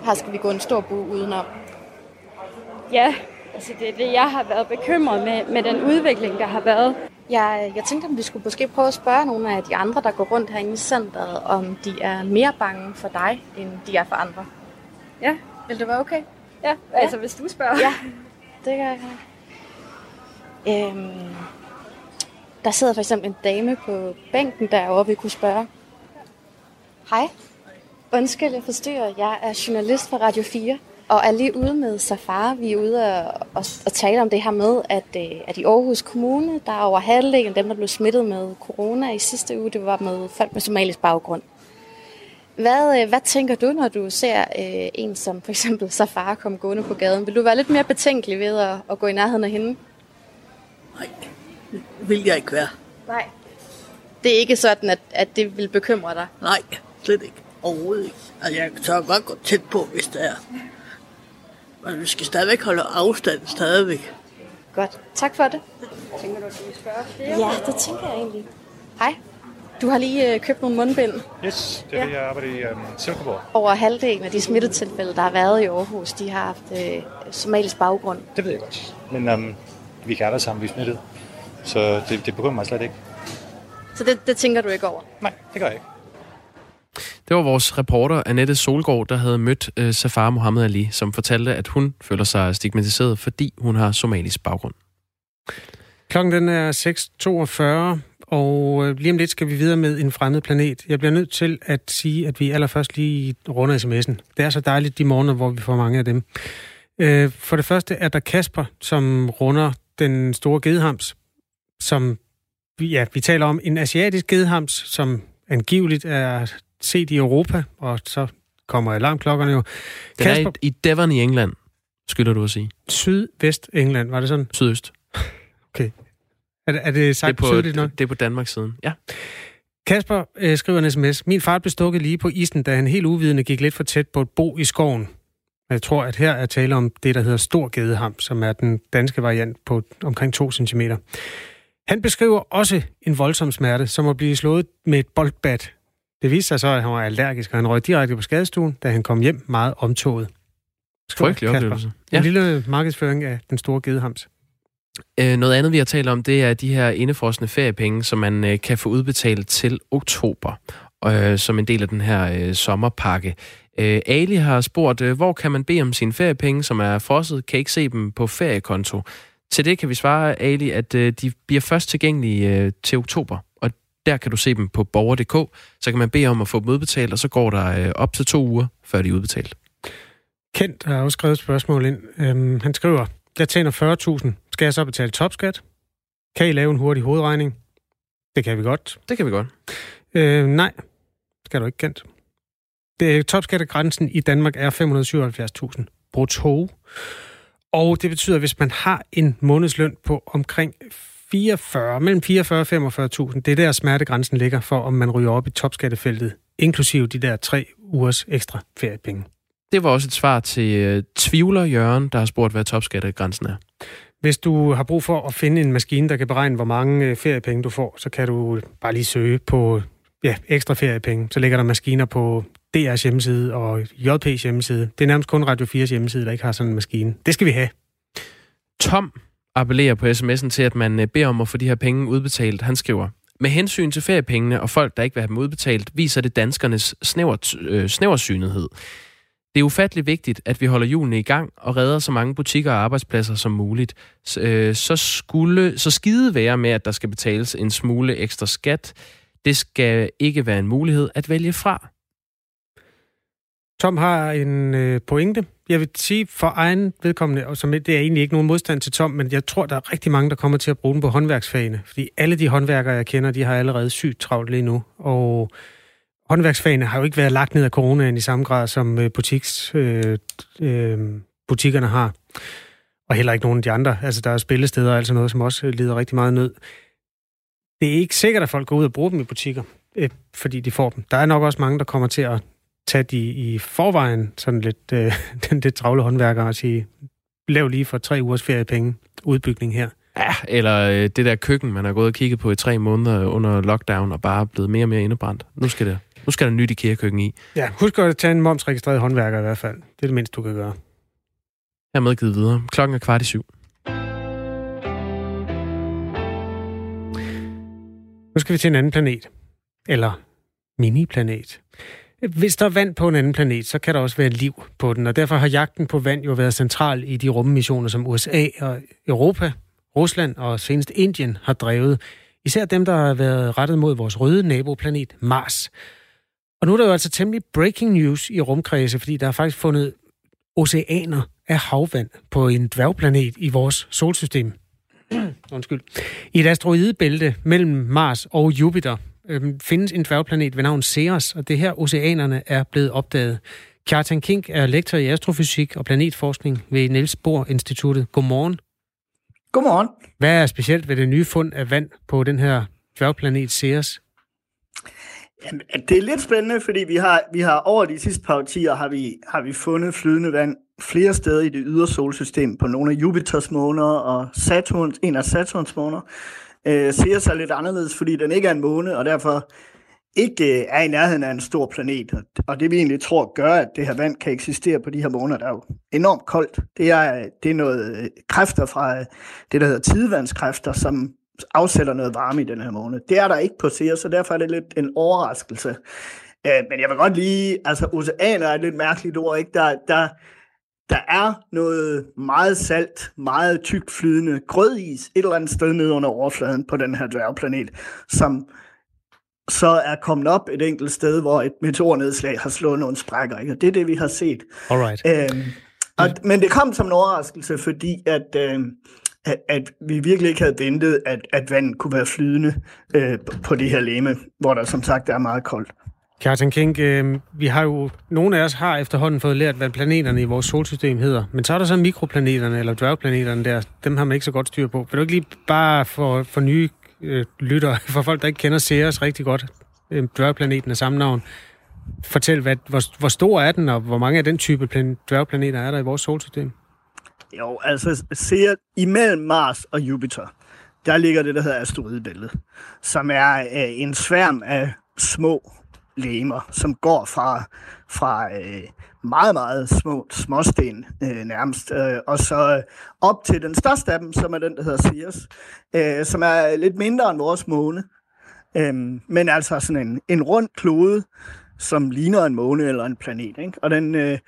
Her skal vi gå en stor bu udenom. Ja, altså det er det, jeg har været bekymret med, med den udvikling, der har været. Jeg, jeg tænkte, om vi skulle måske prøve at spørge nogle af de andre, der går rundt herinde i centret, om de er mere bange for dig, end de er for andre. Ja. Vil det være okay? Ja, altså hvis du spørger. Ja, det kan jeg. Øhm, der sidder for eksempel en dame på bænken derovre, vi kunne spørge. Hej. Undskyld, jeg forstyrrer. Jeg er journalist fra Radio 4 og er lige ude med Safar. Vi er ude og, og, og tale om det her med, at, øh, at i Aarhus Kommune, der er over halvdelen af dem, der blev smittet med corona i sidste uge, det var med folk med somalisk baggrund. Hvad, øh, hvad tænker du, når du ser øh, en som for eksempel Safar komme gående på gaden? Vil du være lidt mere betænkelig ved at, at gå i nærheden af hende? Nej, det vil jeg ikke være. Nej. Det er ikke sådan, at, at det vil bekymre dig? Nej, slet ikke. Overhovedet ikke. Altså, jeg tør godt gå tæt på, hvis det er. Men vi skal stadigvæk holde afstand stadigvæk. Godt. Tak for det. Tænker du, at du vil spørge flere? Ja, det tænker jeg egentlig. Hej. Du har lige øh, købt nogle mundbind. Yes, det er ja. jeg arbejder i um, Silkeborg. Over halvdelen af de smittetilfælde, der har været i Aarhus, de har haft øh, somalisk baggrund. Det ved jeg godt. Men um, vi kan alle sammen blive smittet. Så det, det bekymrer mig slet ikke. Så det, det tænker du ikke over? Nej, det gør jeg ikke. Det var vores reporter Annette Solgaard, der havde mødt øh, Safar Mohammed Ali, som fortalte, at hun føler sig stigmatiseret, fordi hun har somalisk baggrund. Klokken den er 6.42, og øh, lige om lidt skal vi videre med en fremmed planet. Jeg bliver nødt til at sige, at vi allerførst lige runder sms'en. Det er så dejligt de morgener, hvor vi får mange af dem. Øh, for det første er der Kasper, som runder den store gedehams, som ja, vi taler om en asiatisk gedehams, som angiveligt er set i Europa, og så kommer alarmklokkerne jo. Den Kasper, er i, i Devon i England, skylder du at sige. Sydvest England, var det sådan? Sydøst. Okay. Er det, er det sagt det er på, tydeligt nok? Det er på Danmarks siden, ja. Kasper øh, skriver en sms. Min far blev stukket lige på isen, da han helt uvidende gik lidt for tæt på et bo i skoven. Jeg tror, at her er tale om det, der hedder stor gedeham, som er den danske variant på omkring 2 cm. Han beskriver også en voldsom smerte, som at blive slået med et boldbat. Det viste sig så, at han var allergisk, og han røg direkte på skadestuen, da han kom hjem meget omtoget. Frygtelig oplevelse. Ja. En lille markedsføring af den store gedehams. Øh, noget andet, vi har talt om, det er de her indefrosne feriepenge, som man øh, kan få udbetalt til oktober, øh, som en del af den her øh, sommerpakke. Øh, Ali har spurgt, øh, hvor kan man bede om sine feriepenge, som er frosset, kan ikke se dem på feriekonto. Til det kan vi svare, Ali, at øh, de bliver først tilgængelige øh, til oktober, der kan du se dem på borger.dk. Så kan man bede om at få dem udbetalt, og så går der øh, op til to uger, før de er udbetalt. Kent har også skrevet et spørgsmål ind. Øhm, han skriver, jeg tjener 40.000. Skal jeg så betale topskat? Kan I lave en hurtig hovedregning? Det kan vi godt. Det kan vi godt. Øh, nej, skal du ikke kendt. Det, topskattegrænsen i Danmark er 577.000 brutto. Og det betyder, at hvis man har en månedsløn på omkring 44, mellem 44 og 45.000, det er der smertegrænsen ligger for, om man ryger op i topskattefeltet, inklusive de der tre ugers ekstra feriepenge. Det var også et svar til uh, tvivler Jørgen, der har spurgt, hvad topskattegrænsen er. Hvis du har brug for at finde en maskine, der kan beregne, hvor mange øh, feriepenge du får, så kan du bare lige søge på ja, ekstra feriepenge. Så ligger der maskiner på DR's hjemmeside og JP's hjemmeside. Det er nærmest kun Radio 4's hjemmeside, der ikke har sådan en maskine. Det skal vi have. Tom appellerer på sms'en til, at man øh, beder om at få de her penge udbetalt. Han skriver, med hensyn til feriepengene og folk, der ikke vil have dem udbetalt, viser det danskernes snæver, øh, snæversynethed. Det er ufattelig vigtigt, at vi holder julene i gang og redder så mange butikker og arbejdspladser som muligt. Øh, så, skulle, så skide være med, at der skal betales en smule ekstra skat. Det skal ikke være en mulighed at vælge fra. Tom har en øh, pointe. Jeg vil sige for egen vedkommende, og som det er egentlig ikke nogen modstand til Tom, men jeg tror, der er rigtig mange, der kommer til at bruge den på håndværksfagene. Fordi alle de håndværkere, jeg kender, de har allerede sygt travlt lige nu. Og håndværksfagene har jo ikke været lagt ned af coronaen i samme grad, som øh, butiks, øh, øh, butikkerne har. Og heller ikke nogen af de andre. Altså, der er spillesteder og alt sådan noget, som også øh, lider rigtig meget nød. Det er ikke sikkert, at folk går ud og bruger dem i butikker, øh, fordi de får dem. Der er nok også mange, der kommer til at tage de i forvejen sådan lidt, øh, den lidt travle håndværker og sige, lav lige for tre ugers feriepenge udbygning her. Ja, eller øh, det der køkken, man har gået og kigget på i tre måneder under lockdown, og bare blevet mere og mere indebrændt. Nu skal, det, nu skal der nyt IKEA-køkken i. Ja, husk at tage en momsregistreret håndværker i hvert fald. Det er det mindste, du kan gøre. Jeg er medgivet videre. Klokken er kvart i syv. Nu skal vi til en anden planet. Eller mini-planet. Hvis der er vand på en anden planet, så kan der også være liv på den, og derfor har jagten på vand jo været central i de rummissioner, som USA og Europa, Rusland og senest Indien har drevet. Især dem, der har været rettet mod vores røde naboplanet Mars. Og nu er der jo altså temmelig breaking news i rumkredse, fordi der er faktisk fundet oceaner af havvand på en dværgplanet i vores solsystem. Undskyld. I et asteroidebælte mellem Mars og Jupiter øh, findes en dværgplanet ved navn Ceres, og det her oceanerne er blevet opdaget. Kjartan Kink er lektor i astrofysik og planetforskning ved Niels Bohr Instituttet. Godmorgen. Godmorgen. Hvad er specielt ved det nye fund af vand på den her dværgplanet Ceres? Jamen, det er lidt spændende, fordi vi har, vi har over de sidste par årtier har vi, har vi fundet flydende vand flere steder i det ydre solsystem, på nogle af Jupiters måner og Saturn, en af Saturns måner. Øh, ser sig lidt anderledes, fordi den ikke er en måne, og derfor ikke øh, er i nærheden af en stor planet. Og det vi egentlig tror gør, at det her vand kan eksistere på de her måner, der er jo enormt koldt. Det er, øh, det er noget øh, kræfter fra øh, det, der hedder tidevandskræfter, som afsætter noget varme i den her måned. Det er der ikke på Ceres, så derfor er det lidt en overraskelse. Øh, men jeg vil godt lige, altså oceaner er et lidt mærkeligt ord, ikke? Der, der, der er noget meget salt, meget tykt flydende grødis et eller andet sted nede under overfladen på den her dværgplanet, som så er kommet op et enkelt sted, hvor et meteornedslag har slået nogle sprækker. Ikke? Og det er det, vi har set. Alright. Øhm, og, men det kom som en overraskelse, fordi at, øh, at, at vi virkelig ikke havde ventet, at, at vandet kunne være flydende øh, på det her leme, hvor der som sagt er meget koldt. Kjartan King, øh, vi har jo, nogle af os har efterhånden fået lært, hvad planeterne i vores solsystem hedder. Men så er der så mikroplaneterne, eller dværgplaneterne der, dem har man ikke så godt styr på. Vil du ikke lige bare for, for nye øh, lytter, for folk, der ikke kender Ceres rigtig godt, øh, dværgplaneten af samme navn, fortæl, hvad, hvor, hvor stor er den, og hvor mange af den type plan, dværgplaneter er der i vores solsystem? Jo, altså Ceres, imellem Mars og Jupiter, der ligger det, der hedder asteroidebæltet, som er øh, en sværm af små lemer, som går fra, fra øh, meget, meget små småsten øh, nærmest, øh, og så øh, op til den største af dem, som er den, der hedder Ceres, øh, som er lidt mindre end vores måne, øh, men altså sådan en, en rund klode, som ligner en måne eller en planet. Ikke? Og den, øh,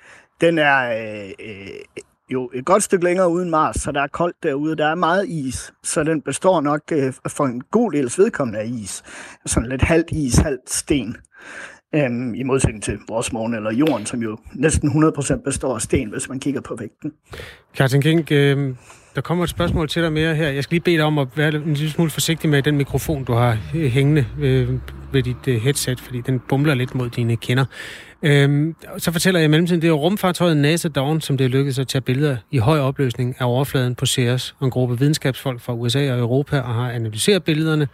den er øh, øh, jo et godt stykke længere uden Mars, så der er koldt derude. Der er meget is, så den består nok øh, for en god del vedkommende af is. Sådan lidt halvt is, halvt sten. Øhm, I modsætning til vores morgen eller jorden, som jo næsten 100% består af sten, hvis man kigger på vægten. Carsten King, øh, der kommer et spørgsmål til dig mere her. Jeg skal lige bede dig om at være en lille smule forsigtig med den mikrofon, du har øh, hængende øh, ved dit øh, headset, fordi den bumler lidt mod dine kinder. Øhm, så fortæller jeg i mellemtiden, det er rumfartøjet NASA Dawn, som det er lykkedes at tage billeder i høj opløsning af overfladen på Ceres, en gruppe videnskabsfolk fra USA og Europa og har analyseret billederne,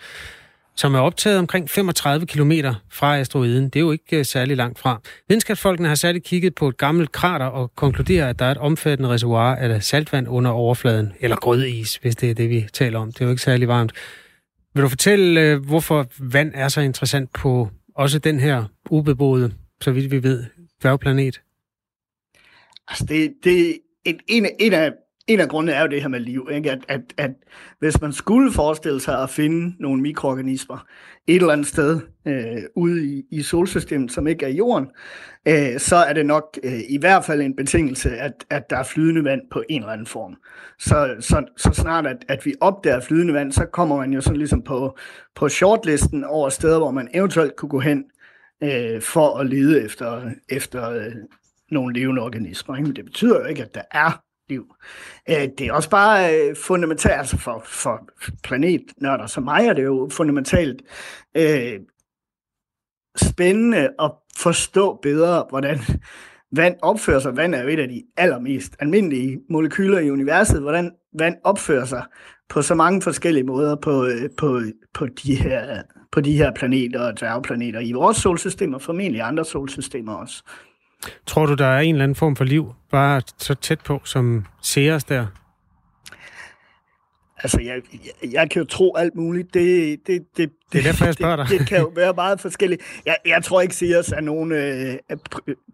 som er optaget omkring 35 km fra asteroiden. Det er jo ikke uh, særlig langt fra. Videnskabsfolkene har særligt kigget på et gammelt krater og konkluderer, at der er et omfattende reservoir af saltvand under overfladen, eller grødis, hvis det er det, vi taler om. Det er jo ikke særlig varmt. Vil du fortælle, uh, hvorfor vand er så interessant på også den her ubeboede så vidt vi ved, dværgplanet? Altså, det, det en, en, en af en af grundene er jo det her med liv, ikke? At, at, at hvis man skulle forestille sig at finde nogle mikroorganismer et eller andet sted øh, ude i, i solsystemet, som ikke er jorden, øh, så er det nok øh, i hvert fald en betingelse, at, at der er flydende vand på en eller anden form. Så, så, så snart at, at vi opdager flydende vand, så kommer man jo sådan ligesom på, på shortlisten over steder, hvor man eventuelt kunne gå hen øh, for at lede efter, efter øh, nogle levende organismer. Ikke? Men det betyder jo ikke, at der er liv. Øh, det er også bare øh, fundamentalt, altså for, for planetnørder som mig er det jo fundamentalt øh, spændende at forstå bedre, hvordan vand opfører sig. Vand er jo et af de allermest almindelige molekyler i universet. Hvordan vand opfører sig på så mange forskellige måder på, øh, på, på, de, her, på de her planeter og dværgplaneter i vores solsystem og formentlig andre solsystemer også. Tror du, der er en eller anden form for liv bare så tæt på som Ceres der? Altså, jeg, jeg, jeg kan jo tro alt muligt. Det, det, det, det er derfor, jeg spørger dig. Det, det kan jo være meget forskelligt. Jeg, jeg tror ikke, Ceres er nogen øh,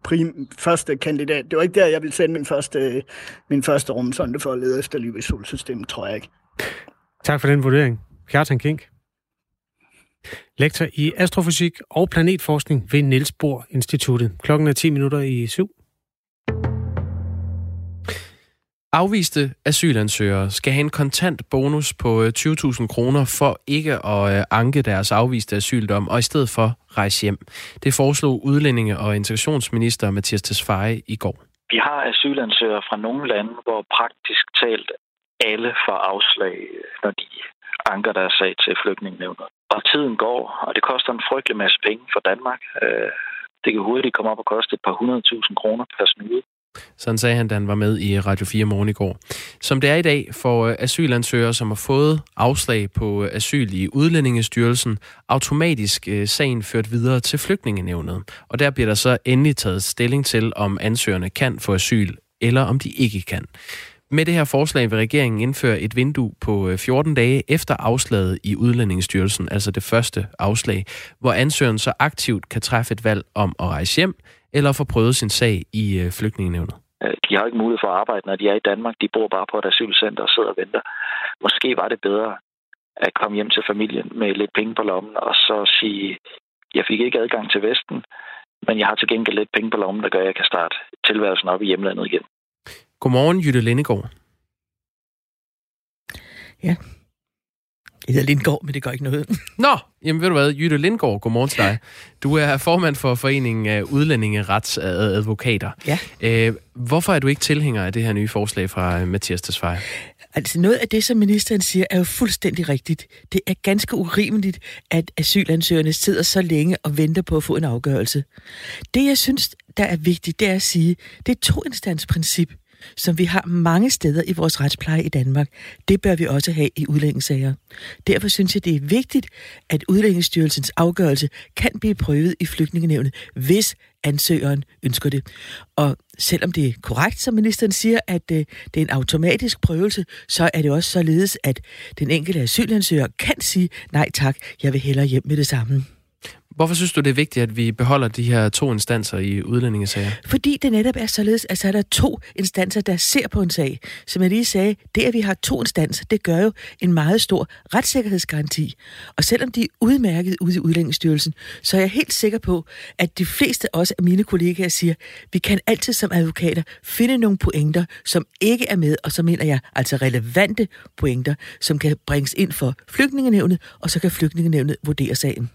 prim, første kandidat. Det var ikke der, jeg ville sende min første, min første rumsonde for at lede efter liv i solsystemet, tror jeg ikke. Tak for den vurdering. Kjartan Kink. Lektor i astrofysik og planetforskning ved Niels Bohr Instituttet. Klokken er 10 minutter i syv. Afviste asylansøgere skal have en kontant bonus på 20.000 øh, kroner for ikke at øh, anke deres afviste asyldom, og i stedet for rejse hjem. Det foreslog udlændinge- og integrationsminister Mathias Tesfaye i går. Vi har asylansøgere fra nogle lande, hvor praktisk talt alle får afslag, når de anker deres sag til flygtningenevnet. Og tiden går, og det koster en frygtelig masse penge for Danmark. Øh, det kan hurtigt komme op og koste et par hundredtusind kroner per snude. Sådan sagde han, da han var med i Radio 4 morgen i går. Som det er i dag, får asylansøgere, som har fået afslag på asyl i Udlændingestyrelsen, automatisk øh, sagen ført videre til flygtningenevnet. Og der bliver der så endelig taget stilling til, om ansøgerne kan få asyl, eller om de ikke kan. Med det her forslag vil regeringen indføre et vindue på øh, 14 dage efter afslaget i Udlændingsstyrelsen, altså det første afslag, hvor ansøgeren så aktivt kan træffe et valg om at rejse hjem, eller få prøvet sin sag i øh, flygtningenevnet? Øh, de har ikke mulighed for at arbejde, når de er i Danmark. De bor bare på et asylcenter og sidder og venter. Måske var det bedre at komme hjem til familien med lidt penge på lommen, og så sige, jeg fik ikke adgang til Vesten, men jeg har til gengæld lidt penge på lommen, der gør, at jeg kan starte tilværelsen op i hjemlandet igen. Godmorgen, Jytte Lindegård. Ja, jeg hedder Lindgaard, men det gør ikke noget. Nå, jamen ved du hvad, Jytte Lindgaard, godmorgen til dig. Du er formand for Foreningen af Udlændingeretsadvokater. Ja. Øh, hvorfor er du ikke tilhænger af det her nye forslag fra øh, Mathias Tesfaye? Altså noget af det, som ministeren siger, er jo fuldstændig rigtigt. Det er ganske urimeligt, at asylansøgerne sidder så længe og venter på at få en afgørelse. Det, jeg synes, der er vigtigt, det er at sige, det er to princip som vi har mange steder i vores retspleje i Danmark. Det bør vi også have i udlændingssager. Derfor synes jeg, det er vigtigt, at Udlændingsstyrelsens afgørelse kan blive prøvet i flygtningenevnet, hvis ansøgeren ønsker det. Og selvom det er korrekt, som ministeren siger, at øh, det er en automatisk prøvelse, så er det også således, at den enkelte asylansøger kan sige, nej tak, jeg vil hellere hjem med det samme. Hvorfor synes du, det er vigtigt, at vi beholder de her to instanser i udlændingesager? Fordi det netop er således, at så er der to instanser, der ser på en sag. Som jeg lige sagde, det at vi har to instanser, det gør jo en meget stor retssikkerhedsgaranti. Og selvom de er udmærket ude i Udlændingsstyrelsen, så er jeg helt sikker på, at de fleste også af mine kollegaer siger, vi kan altid som advokater finde nogle pointer, som ikke er med, og så mener jeg altså relevante pointer, som kan bringes ind for flygtningenevnet, og så kan flygtningenevnet vurdere sagen.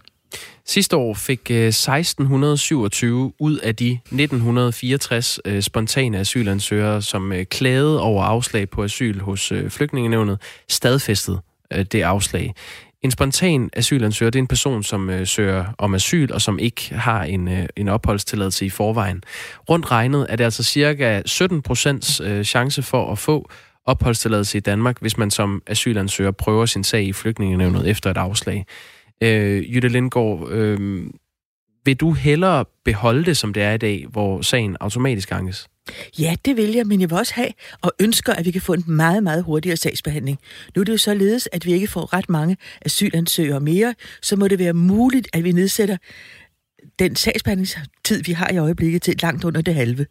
Sidste år fik øh, 1627 ud af de 1964 øh, spontane asylansøgere, som øh, klagede over afslag på asyl hos flygtningenevnet, stadfæstet det afslag. En spontan asylansøger, det er en person, som søger om asyl, og som ikke har en, en opholdstilladelse i forvejen. Rundt regnet er det altså cirka 17 procents chance for at få opholdstilladelse i Danmark, hvis man som asylansøger prøver sin sag i flygtningenevnet efter et afslag. Øh, Jytte Lindgaard, øh, vil du hellere beholde det, som det er i dag, hvor sagen automatisk ankes? Ja, det vil jeg, men jeg vil også have og ønsker, at vi kan få en meget, meget hurtigere sagsbehandling. Nu er det jo således, at vi ikke får ret mange asylansøgere mere, så må det være muligt, at vi nedsætter den sagsbehandlingstid, vi har i øjeblikket, til langt under det halve.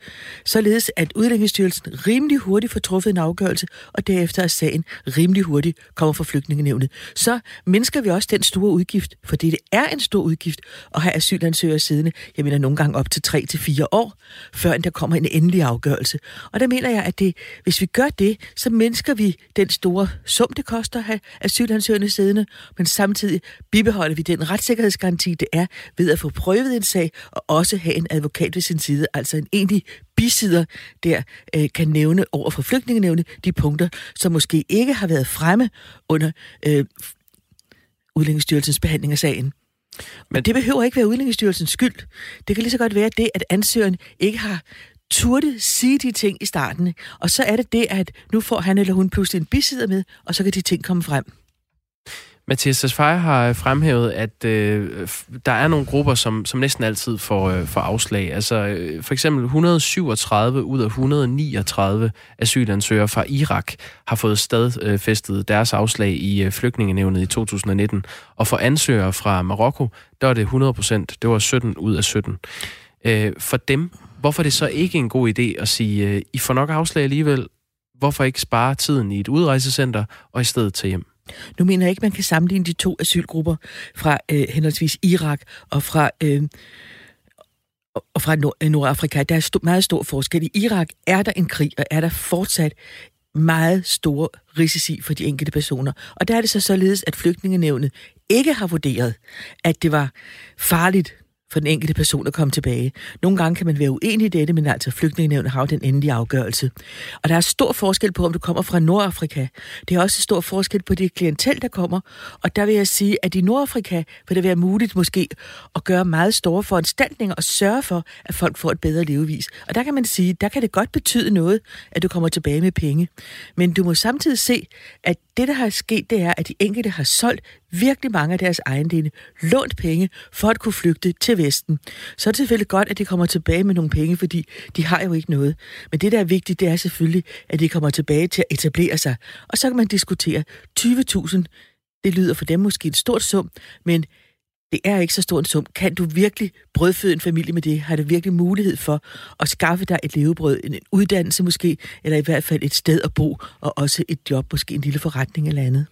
Således at Udlændingsstyrelsen rimelig hurtigt får truffet en afgørelse, og derefter er sagen rimelig hurtigt kommer fra flygtningenevnet. Så mindsker vi også den store udgift, for det er en stor udgift at have asylansøgere siddende, jeg mener nogle gange op til 3 til fire år, før der kommer en endelig afgørelse. Og der mener jeg, at det, hvis vi gør det, så mindsker vi den store sum, det koster at have asylansøgerne siddende, men samtidig bibeholder vi den retssikkerhedsgaranti, det er ved at få prøvet en sag og også have en advokat ved sin side, altså en egentlig bisider, der øh, kan nævne over for flygtningenevne de punkter, som måske ikke har været fremme under øh, Udlændingsstyrelsens behandling af sagen. Men det behøver ikke være Udlændingsstyrelsens skyld. Det kan lige så godt være det, at ansøgeren ikke har turde sige de ting i starten. Og så er det det, at nu får han eller hun pludselig en bisidder med, og så kan de ting komme frem. Mathias Tesfaye har fremhævet, at øh, der er nogle grupper, som, som næsten altid får, øh, får afslag. Altså øh, for eksempel 137 ud af 139 asylansøgere fra Irak har fået stadfæstet deres afslag i øh, flygtningenævnet i 2019. Og for ansøgere fra Marokko, der er det 100 procent. Det var 17 ud af 17. Øh, for dem, hvorfor er det så ikke en god idé at sige, øh, I får nok afslag alligevel, hvorfor ikke spare tiden i et udrejsecenter og i stedet tage hjem? Nu mener jeg ikke, man kan sammenligne de to asylgrupper fra øh, henholdsvis Irak og fra, øh, og fra Nord- øh, Nordafrika. Der er st- meget stor forskel. I Irak er der en krig, og er der fortsat meget store risici for de enkelte personer. Og der er det så således, at flygtningenevnet ikke har vurderet, at det var farligt for den enkelte person at komme tilbage. Nogle gange kan man være uenig i dette, men altså flygtningenevnet har jo den endelige afgørelse. Og der er stor forskel på, om du kommer fra Nordafrika. Det er også stor forskel på det klientel, der kommer. Og der vil jeg sige, at i Nordafrika vil det være muligt måske at gøre meget store foranstaltninger og sørge for, at folk får et bedre levevis. Og der kan man sige, der kan det godt betyde noget, at du kommer tilbage med penge. Men du må samtidig se, at det, der har sket, det er, at de enkelte har solgt virkelig mange af deres ejendele, lånt penge for at kunne flygte til Vesten. Så er det selvfølgelig godt, at de kommer tilbage med nogle penge, fordi de har jo ikke noget. Men det, der er vigtigt, det er selvfølgelig, at de kommer tilbage til at etablere sig. Og så kan man diskutere 20.000. Det lyder for dem måske et stort sum, men det er ikke så stor en sum. Kan du virkelig brødføde en familie med det? Har du virkelig mulighed for at skaffe dig et levebrød, en uddannelse måske, eller i hvert fald et sted at bo, og også et job, måske en lille forretning eller andet?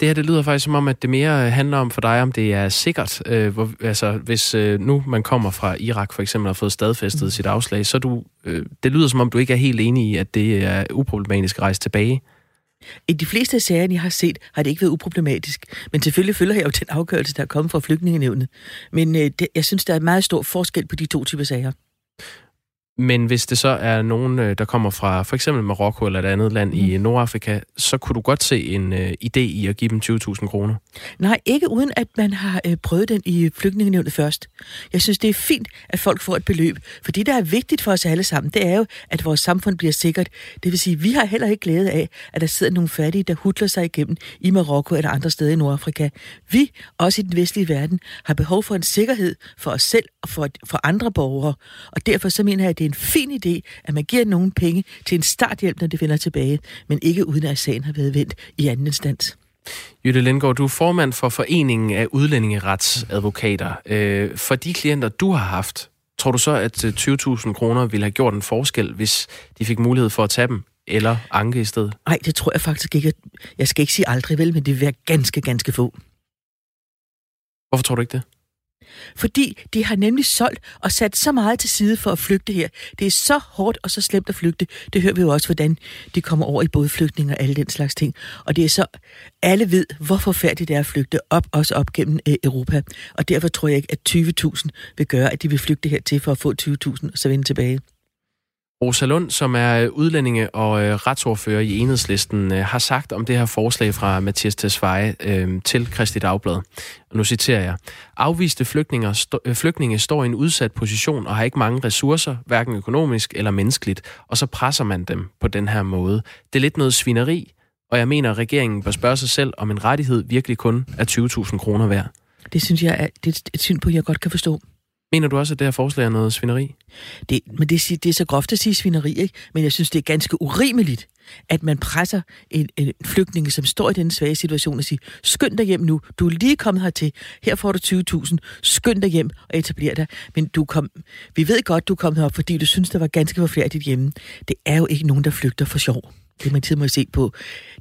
Det her, det lyder faktisk som om, at det mere handler om for dig, om det er sikkert. Øh, hvor, altså, hvis øh, nu man kommer fra Irak for eksempel og har fået stadfæstet mm. sit afslag, så du, øh, det lyder som om, du ikke er helt enig i, at det er uproblematisk at rejse tilbage. I de fleste af sagerne, jeg har set, har det ikke været uproblematisk. Men selvfølgelig følger jeg jo den afgørelse, der er kommet fra flygtningenevnet. Men øh, det, jeg synes, der er meget stor forskel på de to typer sager. Men hvis det så er nogen, øh, der kommer fra for eksempel Marokko eller et andet land mm. i Nordafrika, så kunne du godt se en uh, idé i at give dem 20.000 kroner? Nej, ikke uden at man har uh, prøvet den i flygtningenevnet først. Jeg synes, det er fint, at folk får et beløb. For det, der er vigtigt for os alle sammen, det er jo, at vores samfund bliver sikkert. Det vil sige, vi har heller ikke glæde af, at der sidder nogle fattige, der hudler sig igennem i Marokko eller andre steder i Nordafrika. Vi, også i den vestlige verden, har behov for en sikkerhed for os selv og for, for andre borgere. Og derfor så mener jeg, at det er en fin idé, at man giver nogen penge til en starthjælp, når det vender tilbage, men ikke uden at sagen har været vendt i anden instans. Jytte Lindgaard, du er formand for Foreningen af Udlændingeretsadvokater. Øh, for de klienter, du har haft, tror du så, at 20.000 øh, kroner ville have gjort en forskel, hvis de fik mulighed for at tage dem, eller anke i stedet? Nej, det tror jeg faktisk ikke. Jeg skal ikke sige aldrig vel, men det vil være ganske, ganske få. Hvorfor tror du ikke det? Fordi de har nemlig solgt og sat så meget til side for at flygte her. Det er så hårdt og så slemt at flygte. Det hører vi jo også, hvordan de kommer over i både flygtning og alle den slags ting. Og det er så, alle ved, hvor forfærdeligt det er at flygte op, også op gennem øh, Europa. Og derfor tror jeg ikke, at 20.000 vil gøre, at de vil flygte hertil for at få 20.000 og så vende tilbage. Rosa Lund, som er udlændinge og øh, retsordfører i enhedslisten, øh, har sagt om det her forslag fra Mathias Tesfaye øh, til Kristi Dagblad. Og nu citerer jeg. Afviste flygtninge, st- øh, flygtninge står i en udsat position og har ikke mange ressourcer, hverken økonomisk eller menneskeligt, og så presser man dem på den her måde. Det er lidt noget svineri, og jeg mener, at regeringen bør spørge sig selv, om en rettighed virkelig kun er 20.000 kroner værd. Det synes jeg er det er et syn på, jeg godt kan forstå. Mener du også, at det her forslag er noget svineri? Det, men det, det er så groft at sige svineri, ikke? Men jeg synes, det er ganske urimeligt, at man presser en, en flygtning, som står i den svage situation, og siger, skynd dig hjem nu, du er lige kommet hertil, her får du 20.000, skynd dig hjem og etabler dig. Men du kom, vi ved godt, du kom herop, fordi du synes, der var ganske forfærdeligt hjemme. Det er jo ikke nogen, der flygter for sjov. Det man tid må se på.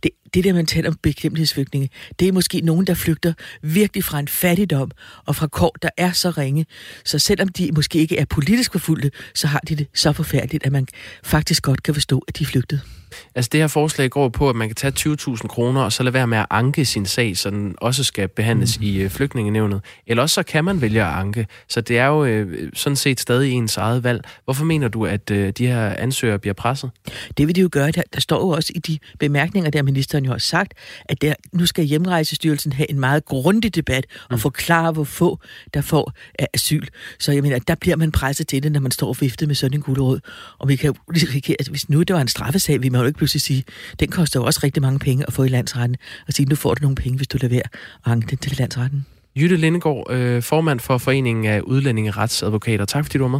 Det, det der, man taler om bekæmpelsesflygtninge, det er måske nogen, der flygter virkelig fra en fattigdom og fra kår, der er så ringe. Så selvom de måske ikke er politisk forfulgte, så har de det så forfærdeligt, at man faktisk godt kan forstå, at de er flygtet. Altså det her forslag går på, at man kan tage 20.000 kroner og så lade være med at anke sin sag, så den også skal behandles mm. i øh, flygtningenevnet. Eller også så kan man vælge at anke. Så det er jo øh, sådan set stadig ens eget valg. Hvorfor mener du, at øh, de her ansøgere bliver presset? Det vil de jo gøre. Der, der står jo også i de bemærkninger, der ministeren jo har sagt, at der, nu skal hjemrejsestyrelsen have en meget grundig debat og mm. forklare, hvor få der får af asyl. Så jeg mener, der bliver man presset til det, når man står og vifter med sådan en guldråd. Og vi kan jo risikere, at hvis nu det var en straffesag, vi må jo ikke pludselig sige, den koster jo også rigtig mange penge at få i landsretten, og sige, nu får du nogle penge, hvis du leverer og at anke den til landsretten. Jytte Lindegård, øh, formand for Foreningen af Udlændingeretsadvokater. Tak fordi du var med.